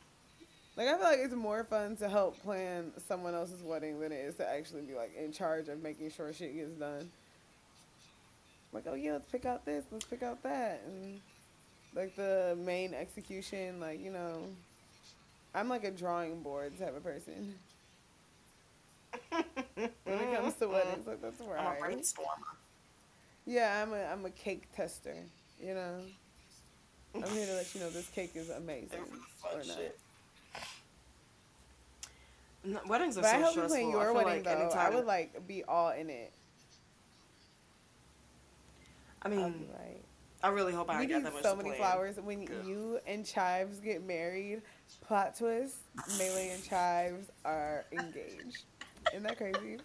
Like I feel like it's more fun to help plan someone else's wedding than it is to actually be like in charge of making sure shit gets done. Like, oh yeah, let's pick out this, let's pick out that, and like the main execution, like you know, I'm like a drawing board type of person when it comes to mm-hmm. weddings. Like that's where I'm a I, brainstormer. yeah, I'm a I'm a cake tester. You know, I'm here to let you know this cake is amazing There for the fun or not. shit. No, weddings are But so I hope you stressful. plan your wedding like though. I would like be all in it. I mean, like, I really hope I got that much so many plan. flowers. When Good. you and Chives get married, plot twist: Melee and Chives are engaged. Isn't that crazy?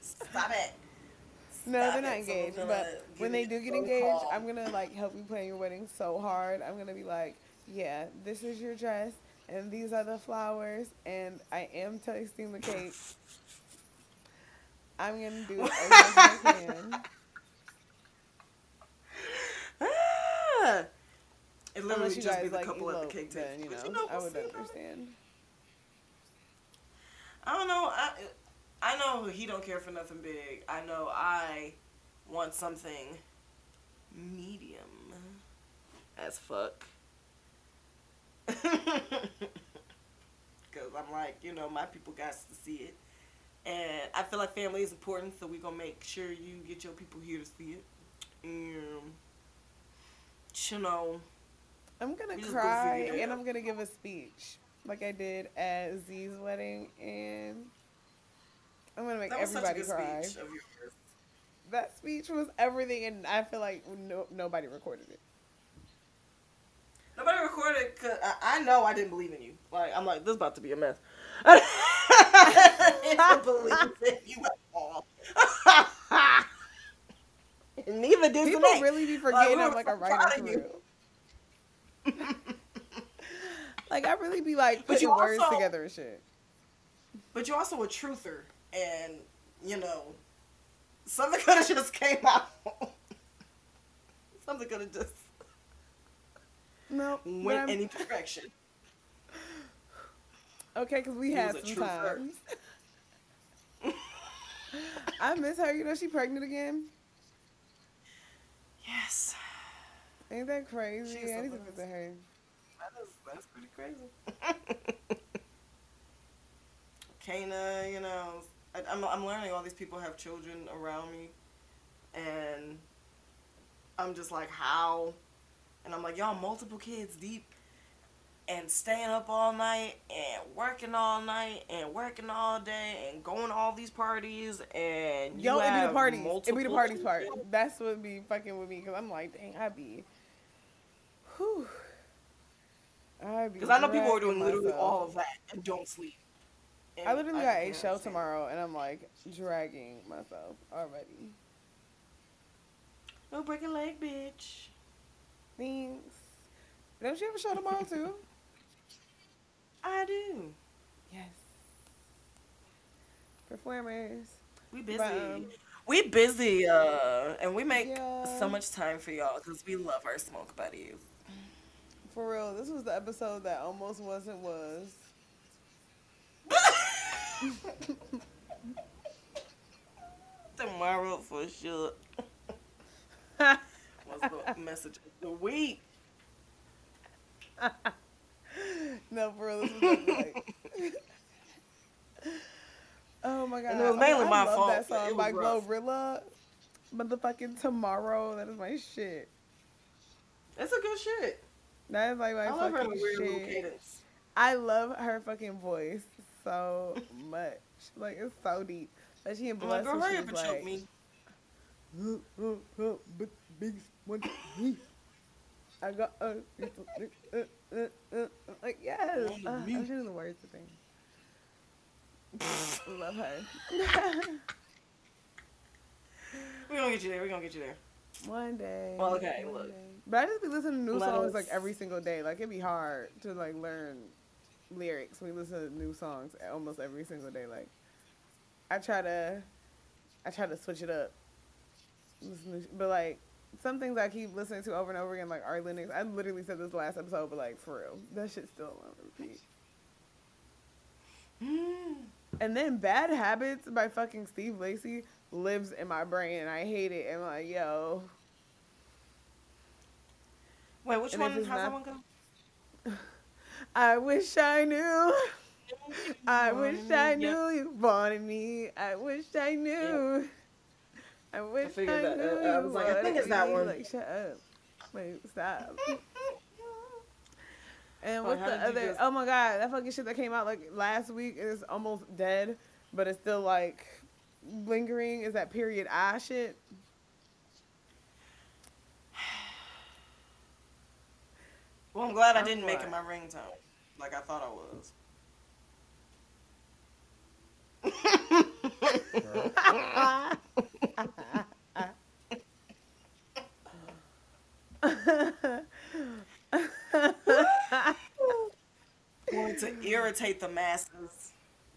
Stop it. No, Stop they're not engaged. But when they do get engaged. I'm gonna like help you plan your wedding so hard. I'm gonna be like, yeah, this is your dress, and these are the flowers, and I am tasting the cake. I'm gonna do as much as I can. If literally Unless you just guys be the like couple at the cake table. you know, you know, I would it. understand. I don't know. I I know he don't care for nothing big. I know I want something medium as fuck. Cause I'm like, you know, my people got to see it, and I feel like family is important, so we gonna make sure you get your people here to see it. And you know, I'm gonna We just go cry it and. I'm gonna give a speech like I did at Z's wedding, and I'm gonna make that was such a everybody cry. speech. That speech was everything, and I feel like no, nobody recorded it. Nobody recorded because I, I know I didn't believe in you. Like I'm like this is about to be a mess. I didn't believe in you at all. And Neither did People really be Like, forgetting we I'm like a writer proud for of you. real. Like I really be like But putting you words also- together and shit. But you're also a truther, and you know something could have just came out. something could have just No, went I'm- any direction. okay, because we He had some times. I miss her. You know she pregnant again. Yes, Ain't that crazy? She's I need to visit her. That is that's pretty crazy. Kana, you know, I, I'm I'm learning all these people have children around me, and I'm just like, how? And I'm like, y'all multiple kids deep, and staying up all night, and working all night, and working all day, and going to all these parties, and you Yo, it be the have parties. It be the multiple parties part. That's what be fucking with me because I'm like, dang, I be. Whew. I be. Because I know people are doing literally myself. all of that and don't sleep. And I literally got a show understand. tomorrow, and I'm like dragging myself already. No break a leg, bitch. Thanks. Don't you have a show tomorrow too? I do. yes. Performers. We busy. Um, we busy, uh, and we make Yeah. so much time for y'all because we love our smoke buddies. For real, this was the episode that almost wasn't was. Tomorrow for sure was the message of the week. no, for real, this was like. oh my god! And it was mainly I my fault, That song it by rough. Glorilla, motherfucking tomorrow. That is my shit. That's a good shit. That is like my I love her fucking weird shit. cadence. I love her fucking voice so much. Like it's so deep. But she in like, Blessed when hurry up and choke me. but big one me. I got uh, uh, uh, uh, uh, like yes. Uh. I'm sure the words to thing. Love her. We're gonna get you there. We're gonna get you there. One day. Well, okay, one look. day. But I just be listening to new Let songs like every single day. Like it'd be hard to like learn lyrics when you listen to new songs almost every single day. Like I try to, I try to switch it up. To, but like some things I keep listening to over and over again, like Art Linux. I literally said this last episode, but like for real, that shit's still on repeat. Mm. And then Bad Habits by fucking Steve Lacy lives in my brain, and I hate it. And I'm like, yo, Wait, which And one? How's that one go? I wish I knew. I wish I Yep. knew you wanted me. I wish I knew. I wish I, figured that- knew uh, I you was like, I think it's that one. Like, shut up. Wait, stop. And what's how the other? just- Oh my god, that fucking shit that came out like last week is almost dead, but it's still like lingering. Is that period I shit? Well, I'm glad I didn't make it my ringtone, like I thought I was. Going to irritate the masses.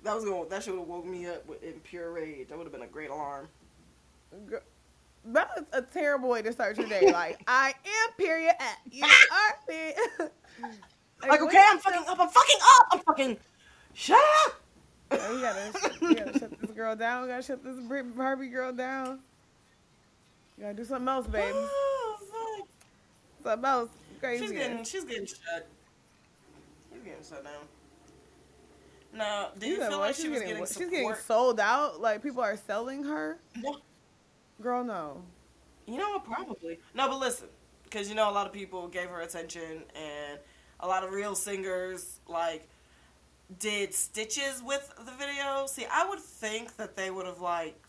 That was going. That should have woke me up with, in pure rage. That would have been a great alarm. Girl, That is a terrible way to start your day. Like, I am period at. You are period. Like, what- okay, I'm fucking up. I'm fucking up. I'm fucking. Shut up. Oh, we gotta, we gotta shut this girl down. We gotta shut this Barbie girl down. You gotta do something else, babe. Oh, fuck. Something else. Crazy. She's getting, she's getting shut. She's getting shut down. Now, do you She's, feel like she's she was getting, getting she's getting sold out. Like people are selling her. Girl, no. You know what? Probably. No, but listen, because you know a lot of people gave her attention, and a lot of real singers like did stitches with the video. See, I would think that they would have like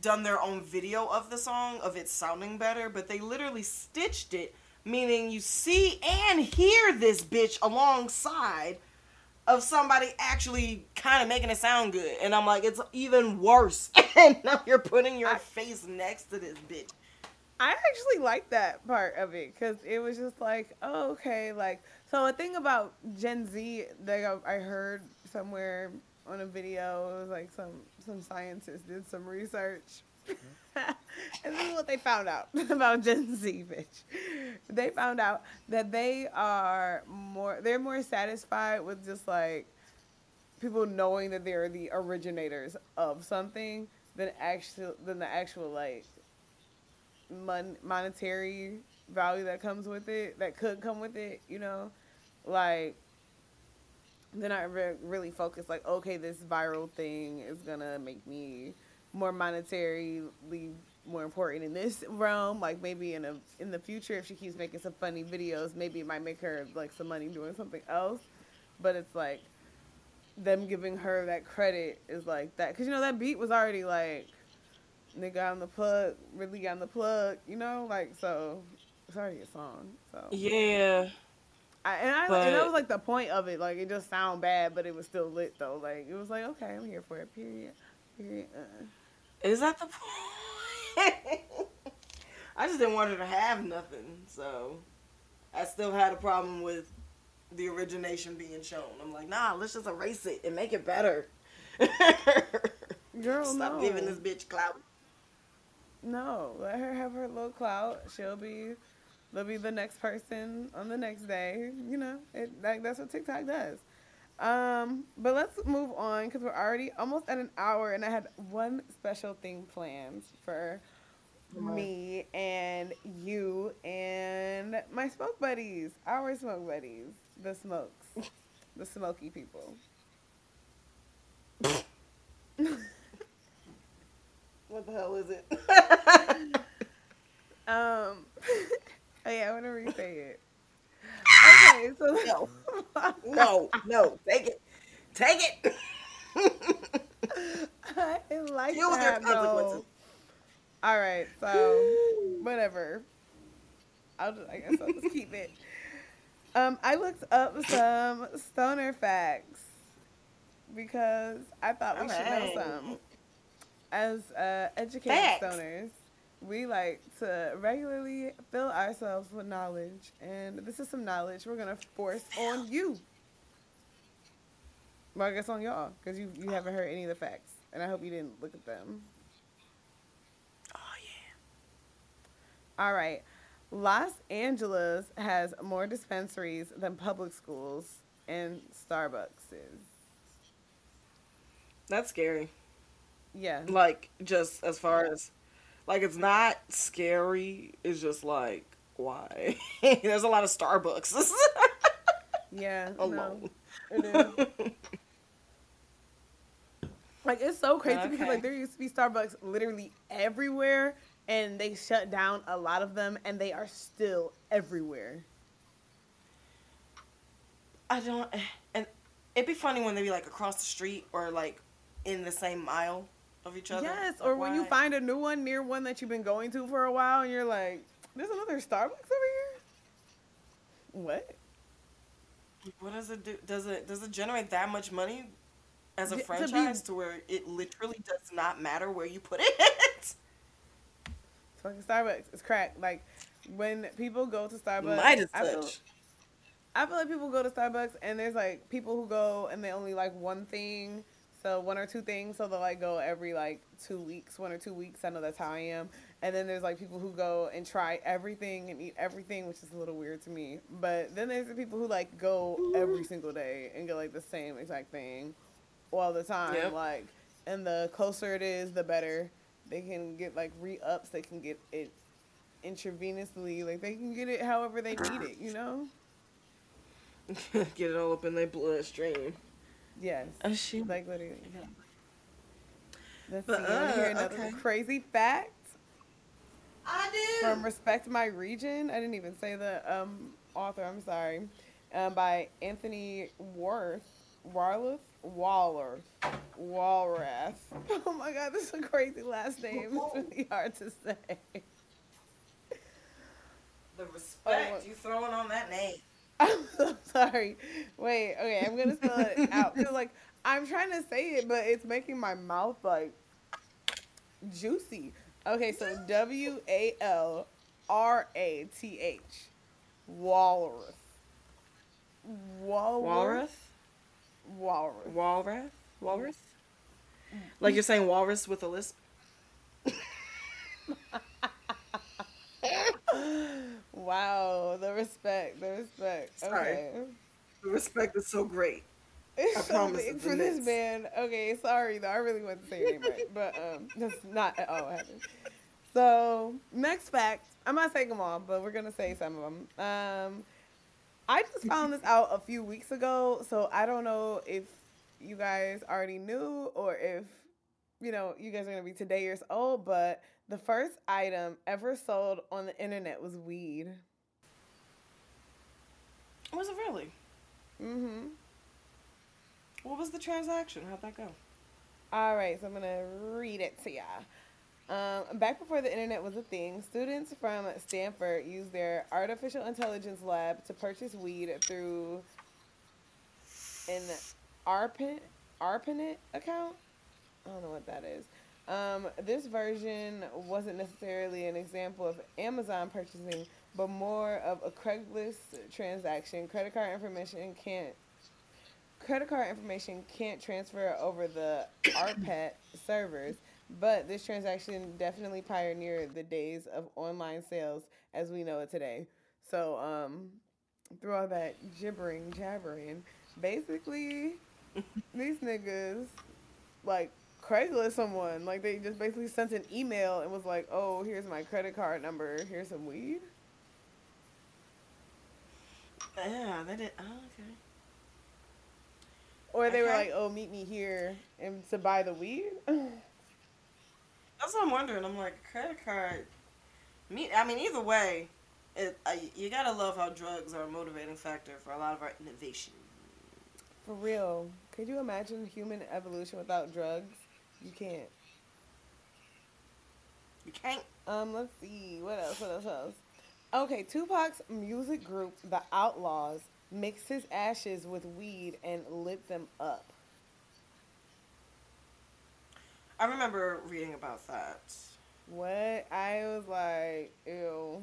done their own video of the song of it sounding better, but they literally stitched it, meaning you see and hear this bitch alongside of somebody actually kind of making it sound good. And I'm like, it's even worse. and now you're putting your I- face next to this bitch. I actually like that part of it because it was just like, oh, okay, like so. A thing about Gen Z that I I heard somewhere on a video, it was like some some scientists did some research, mm-hmm. and this is what they found out about Gen Z, bitch. They found out that they are more, they're more satisfied with just like people knowing that they're the originators of something than actual than the actual like mon- monetary value that comes with it that could come with it you know like they're not re- really focused like okay this viral thing is gonna make me more monetarily more important in this realm like maybe in a in the future if she keeps making some funny videos maybe it might make her like some money doing something else but it's like them giving her that credit is like that because you know that beat was already like nigga on the plug really on the plug you know like so it's already a song so Yeah. I, and I and But- that was like the point of it. Like it just sound bad, but it was still lit though. Like it was like okay, I'm here for it. Period. Period. Uh. Is that the point? I just didn't want her to have nothing, so I still had a problem with the origination being shown. I'm like, nah, let's just erase it and make it better. Girl, Stop no. giving this bitch clout. No, let her have her little clout. She'll be, they'll be the next person on the next day. You know, it like that's what TikTok does. Um, but let's move on because we're already almost at an hour, and I had one special thing planned for me and you and my smoke buddies, our smoke buddies, the smokes, the smoky people. What the hell is it? Um, oh yeah, I want to re-say it. Okay, so no, no, no. Take it. Take it. I like Deal with your that. consequences. though. All right, so whatever. I'll just, I guess I'll just keep it. Um, I looked up some stoner facts because I thought we should know Alright. some. As uh, educated Facts. stoners, we like to regularly fill ourselves with knowledge, and this is some knowledge we're gonna force on you. Well, I guess on y'all, because you you haven't heard any of the facts, and I hope you didn't look at them. Oh yeah. All right. Los Angeles has more dispensaries than public schools and Starbucks is. That's scary. Yeah. like just as far as like it's not scary it's just like why there's a lot of starbucks Yeah. No, alone. Like it's so crazy because like there used to be Starbucks literally everywhere and they shut down a lot of them and they are still everywhere. i don't and it'd be funny when they be like across the street or like in the same mile of each other Yes, or when you why? find a new one near one that you've been going to for a while and you're like, there's another Starbucks over here? What? what does it do does it does it generate that much money as a Yeah, to be- franchise to where it literally does not matter where you put it It's fucking Starbucks. It's crack. Like when people go to Starbucks, I feel, I feel like people go to Starbucks and there's like people who go and they only like one thing. So one or two things. So they'll like go every like two weeks, one or two weeks. I know that's how I am. And then there's like people who go and try everything and eat everything, which is a little weird to me. But then there's the people who like go every single day and get like the same exact thing all the time. Yep. Like, and the closer it is, the better. They can get like re ups. They can get it intravenously. Like they can get it however they need it. You know. Get it all up in their bloodstream. Yes. Oh. Like literally. Let's But, see. You wanna hear uh, another okay. crazy fact I do. from Respect My Region? I didn't even say the um, author. I'm sorry. Um, by Anthony Worth, Warleth, Waller. Walrath. Oh my God, this is a crazy last name. It's really hard to say. The respect Oh, you throwing on that name. I'm so sorry. Wait, okay, I'm gonna spell it out. 'Cause, like I'm trying to say it, but it's making my mouth like juicy. Okay, so W A L R A T H. Walrus. Walrus. Walrus? Walrus. Walrus? Walrus? Mm. Like you're saying walrus with a lisp? Wow, the respect, the respect. Sorry. Okay. The respect is so great. I promise for this man. Okay, sorry though. I really want to say your name right, but um, that's not at all what happened. So next fact, I'm not saying them all, but we're gonna say some of them. Um, I just found this out a few weeks ago, so I don't know if you guys already knew or if you know you guys are gonna be today years old. But the first item ever sold on the internet was weed. Was it really? Mm-hmm. What was the transaction? How'd that go? All right, so I'm gonna read it to ya. Um, back before the internet was a thing, students from Stanford used their artificial intelligence lab to purchase weed through an ARPANET, ARPANET account. I don't know what that is. Um, this version wasn't necessarily an example of Amazon purchasing, but more of a Craigslist transaction. Credit card information can't credit card information can't transfer over the ARPANET servers, but this transaction definitely pioneered the days of online sales as we know it today. So, um, through all that gibbering, jabbering, basically, these niggas, like, Craigslist someone. Like, they just basically sent an email and was like, oh, here's my credit card number, here's some weed. Yeah, they did. Oh, okay. Or they were like, oh, meet me here and to buy the weed. That's what I'm wondering. I'm like, credit card. Me, I mean, either way, it, I, you gotta love how drugs are a motivating factor for a lot of our innovation. For real. Could you imagine human evolution without drugs? You can't. You can't. Um, let's see. What else? What else? What else? Okay, Tupac's music group, The Outlawz, mixed his ashes with weed and lit them up. I remember reading about that. What? I was like, ew.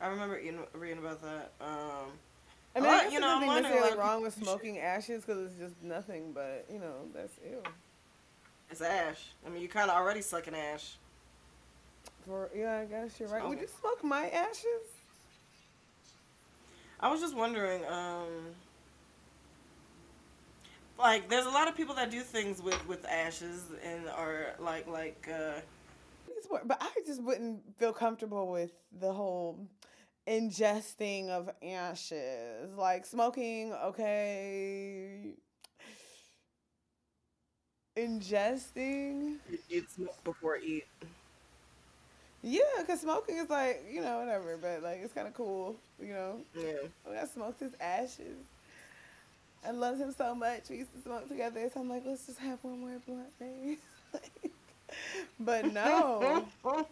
I remember reading about that. Um, I mean, I guess you know, nothing necessarily like, wrong with smoking ashes because it's just nothing, but, you know, that's ew. it's ash. I mean, you're kind of already sucking ash. For, yeah, I guess you're right. Would Smoking. you smoke my ashes? I was just wondering, um, like, there's a lot of people that do things with with ashes and are like like uh, But I just wouldn't feel comfortable with the whole ingesting of ashes. Like smoking, okay. Ingesting? you'd smoke before eat. Yeah, because smoking is like, you know, whatever, but like it's kind of cool, you know. Yeah. When I smoked his ashes. I loved him so much. We used to smoke together, so I'm like, let's just have one more blunt, baby. Like, but no,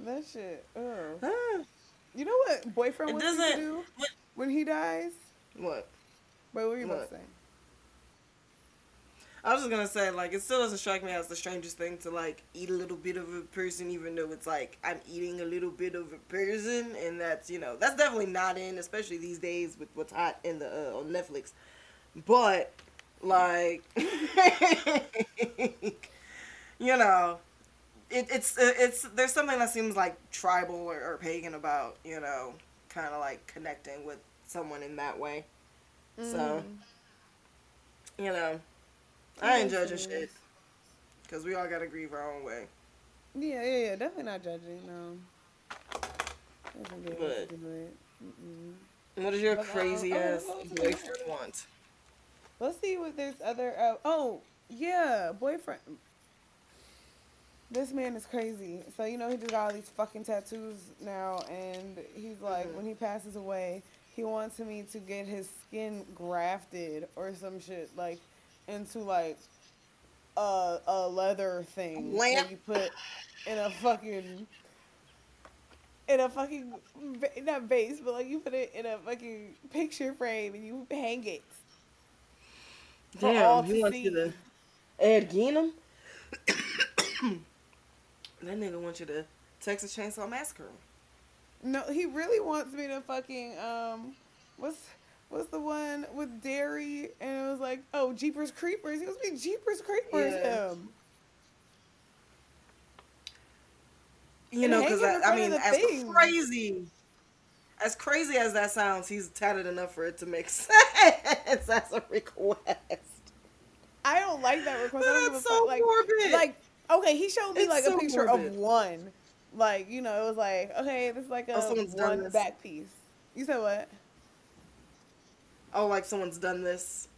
that shit. Ugh. You know what boyfriend wants to do what- when he dies? what? Wait, what were you about to say? I was just gonna say, like, it still doesn't strike me as the strangest thing to like eat a little bit of a person, even though it's like I'm eating a little bit of a person, and that's you know that's definitely not in, especially these days with what's hot in the uh, on Netflix. But Like, you know, it, it's it's there's something that seems like tribal or, or pagan about you know, kind of like connecting with someone in that way. So, you know, I ain't judging shit because we all gotta grieve our own way. Yeah, yeah, yeah. Definitely not judging. No. But- to do it. Mm-mm. What does your uh, crazy oh, ass it? boyfriend want? Let's see what there's other. Uh, oh, yeah, boyfriend. This man is crazy. So you know he just got all these fucking tattoos now, and he's like, Mhm. when he passes away, he wants me to get his skin grafted or some shit like into like a a leather thing Lamp? that you put in a fucking in a fucking not vase, but like you put it in a fucking picture frame and you hang it. Damn, he wants to Ed Geenum. that nigga wants you to Texas Chainsaw Massacre. No, he really wants me to fucking um, what's what's the one with Derry? And it was like, oh, Jeepers Creepers. He wants me Jeepers Creepers Yeah. him. You And know, because I, I mean, as thing. crazy, as crazy as that sounds, he's tatted enough for it to make sense as a request. I don't like that request. I don't give a That's fuck. so Like, morbid. like okay, he showed me It's like so a picture morbid. of one. Like you know, it was like okay, this is like a Oh, one back piece. You said what? oh, like someone's done this,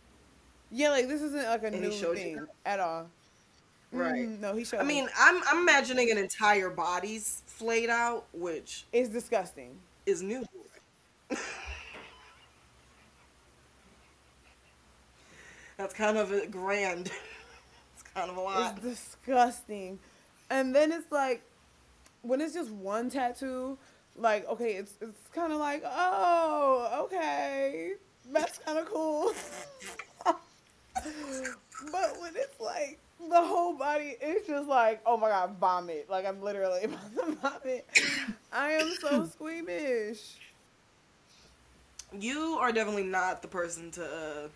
Yeah, like this isn't like a And new you thing at all. right? Mm, no, he showed. I me. mean, I'm I'm imagining an entire body's flayed out, which is disgusting. is new. That's kind of a grand. kind of a lot. It's disgusting. And then it's like when it's just one tattoo, like okay, it's it's kind of like oh okay, that's kind of cool. but when it's like the whole body, it's just like oh my god, vomit. Like I'm literally about to vomit. I am so squeamish. You are definitely not the person to uh,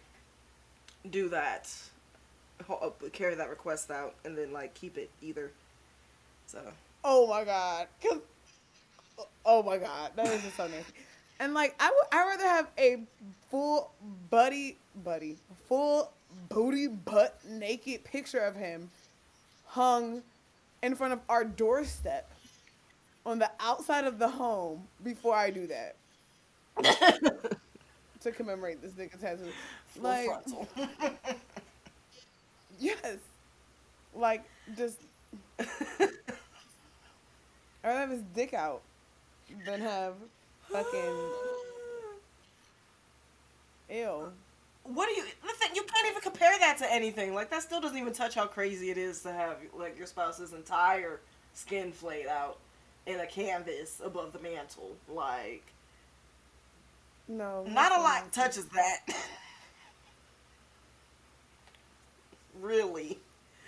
do that. Ho- uh, Carry that request out and then like keep it either. So Oh my god. Cause oh my god, that is just so nasty. And like I would I rather have a full buddy buddy full booty butt naked picture of him hung in front of our doorstep on the outside of the home before I do that. to commemorate this nigga tattoo. full Like frontal. yes. Like just I'd rather have his dick out than have fucking ew. What do you? The thing, you can't even compare that to anything. Like that still doesn't even touch how crazy it is to have like your spouse's entire skin flayed out in a canvas above the mantle. Like No. not a lot touches that. really.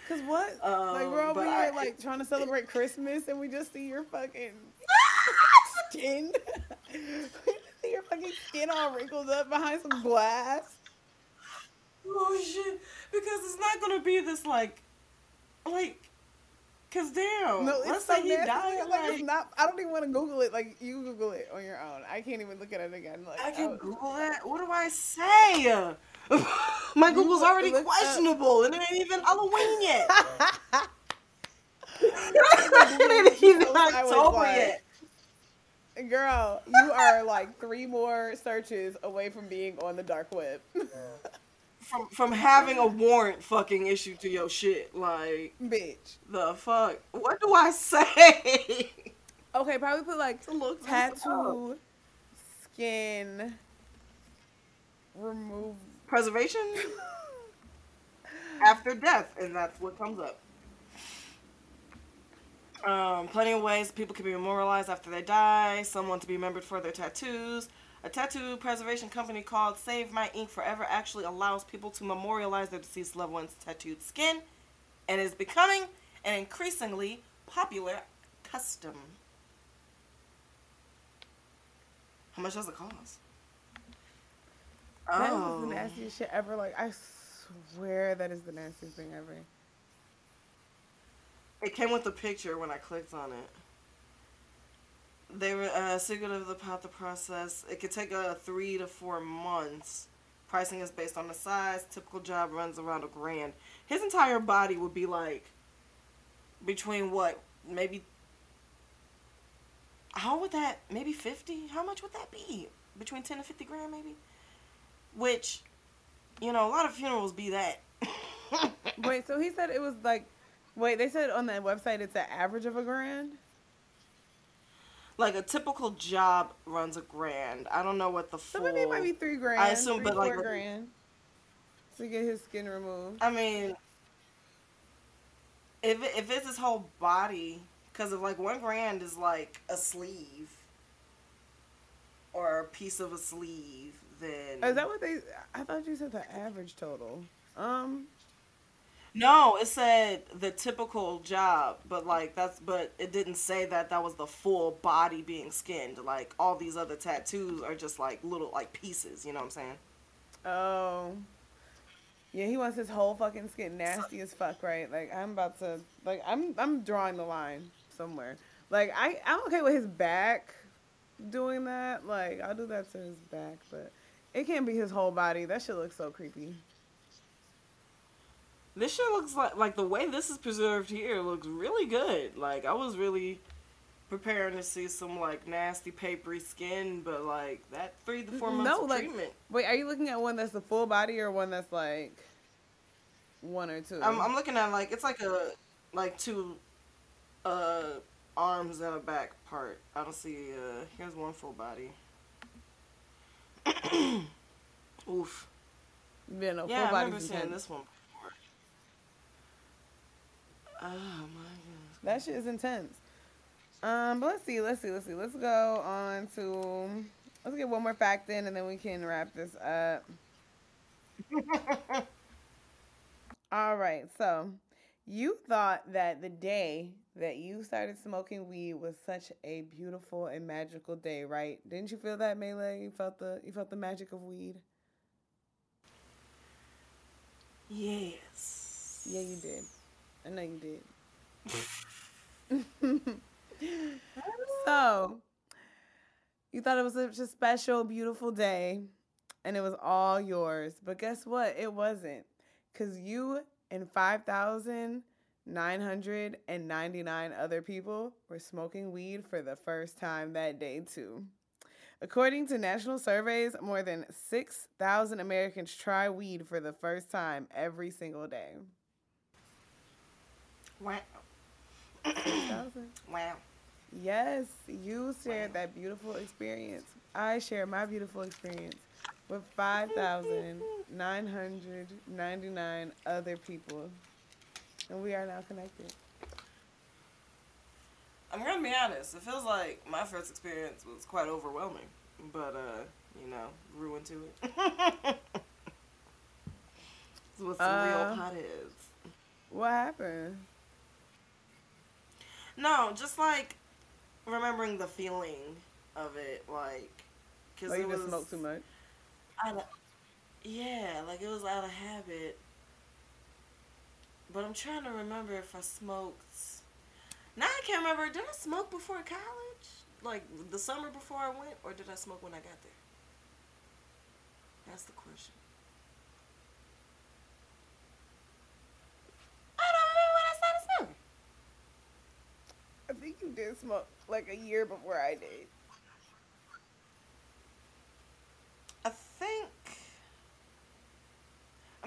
Cause what? like Um, we're over here I- like trying to celebrate Christmas and we just see your fucking skin. we just see your fucking skin all wrinkled up behind some glass. Oh shit! Because it's not gonna be this like, like, cause damn. No, let's it's say so he nasty. died. Like, Like, it's not. I don't even want to Google it. Like you Google it on your own. I can't even look at it again. Like I can was- Google that. What do I say? My Google's already look up- questionable, and it ain't even Halloween yet. it ain't even October yet. Girl, you are like three more searches away from being on the dark web. From from having a warrant fucking issued to your shit, like Bitch. the fuck. What do I say? Okay, probably put like tattoo, skin, remove. Preservation after death, and that's what comes up. Um, plenty of ways people can be memorialized after they die. Someone to be remembered for their tattoos. A tattoo preservation company called Save My Ink Forever actually allows people to memorialize their deceased loved ones' tattooed skin, and is becoming an increasingly popular custom. How much does it cost? That is Oh. the nastiest shit ever. Like I swear that is the nastiest thing ever. It came with a picture when I clicked on it. They were uh, secret of the path the process. It could take uh, three to four months. Pricing is based on the size. Typical job runs around a grand. His entire body would be like between what maybe. How would that maybe fifty? How much would that be? Between ten and fifty grand maybe. Which, you know, a lot of funerals be that. Wait, so he said it was like, wait, they said on the website it's an average of a grand. like a typical job runs a grand. I don't know what the So full. maybe it might be three grand. I assume, three, but, like, grand to get his skin removed. I mean, if it, if it's his whole body, because if like one grand is like a sleeve or a piece of a sleeve, Is that what they? I thought you said the average total. Um, no, it said the typical job, but like that's but it didn't say that that was the full body being skinned. Like all these other tattoos are just like little like pieces. You know what I'm saying? oh, yeah, he wants his whole fucking skin nasty as fuck, right? Like I'm about to, like I'm, I'm drawing the line somewhere. Like I, I'm okay with his back doing that. Like I'll do that to his back, but it can't be his whole body. That shit looks so creepy. This shit looks like like the way this is preserved here looks really good. Like I was really preparing to see some like nasty papery skin, but like that three to four months No, of like- treatment. Wait, are you looking at one that's the full body or one that's like one or 2 I'm I'm looking at like it's like a like two uh arms and a back part. I don't see uh here's one full body. Oof. yeah, no, yeah, I remember seeing this one before. Oh my goodness. That shit is intense. Um, but let's see, let's see, let's see. Let's go on to let's get one more fact in and then we can wrap this up. All right, so you thought that the day that you started smoking weed was such a beautiful and magical day, right? Didn't you feel that, Melee? You felt the you felt the magic of weed? Yes. Yeah, you did. I know you did. so, you thought it was such a special, beautiful day, and it was all yours. But guess what? It wasn't. Because you and 5,999 other people were smoking weed for the first time that day, too. According to national surveys, more than 6,000 Americans try weed for the first time every single day. Wow. 6,000? Wow. Yes, you shared that beautiful experience. I share my beautiful experience with 5,999 other people. And we are now connected. I'm gonna be honest. It feels like my first experience was quite overwhelming, but uh, you know, grew into it. It's with some Uh, real potheads. What happened? No, just like remembering the feeling of it, like because Like it you was just smoked too much? out of, yeah, like it was out of habit. But I'm trying to remember if I smoked. Now I can't remember. Did I smoke before college? Like the summer before I went, or did I smoke when I got there? That's the question. I don't remember when I started smoking. I think you did smoke like a year before I did. I think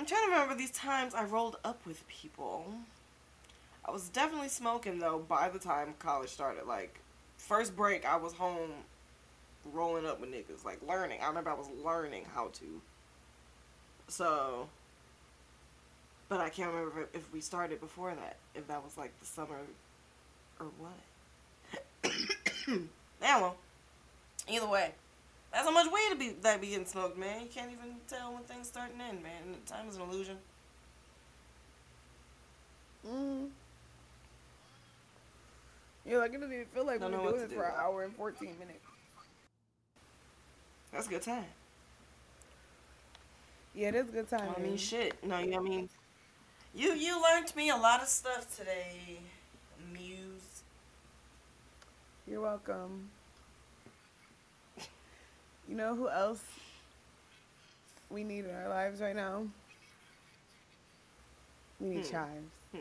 I'm trying to remember these times I rolled up with people. I was definitely smoking though by the time college started. Like first break, I was home rolling up with niggas, like learning. I remember I was learning how to. So, but I can't remember if, we started before that. If that was like the summer or what. well, either way. That's how much weed to be that be getting smoked, man. You can't even tell when things starting end, man. Time is an illusion. Mm. Yeah, like it doesn't even feel like we've know been what doing this for an hour and 14 minutes. That's a good time. Yeah, it is a good time. I mean, shit. No, you know what I mean? You you learned me a lot of stuff today, Muse. You're welcome. You know who else we need in our lives right now? We need Hmm. chives. Hmm.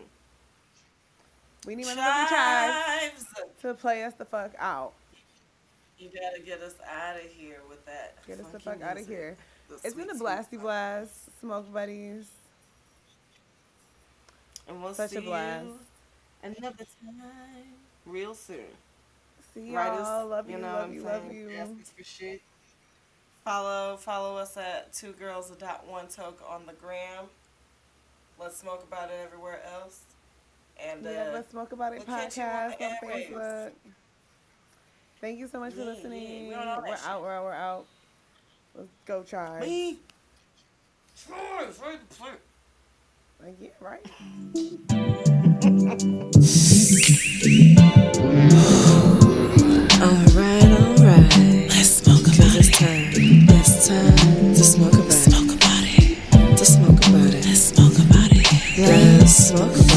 We need my chives Chives. to play us the fuck out. You gotta get us out of here with that. Get us the fuck out of here. The It's been a blasty blast. Smoke buddies. And we'll Such a blast. you another time real soon. See y'all. us, Love you, know love you, love you. Ask us for shit. Follow follow us at two girls dot one toke on the gram. Let's smoke about it everywhere else. And Yeah, uh, let's smoke about it you on podcast on. Facebook. Thank you so much for Yeah, yeah, listening. we all that we're shit. out, we're out, we're out. Let's go try. me. Try, try to play. Like, yeah, right. about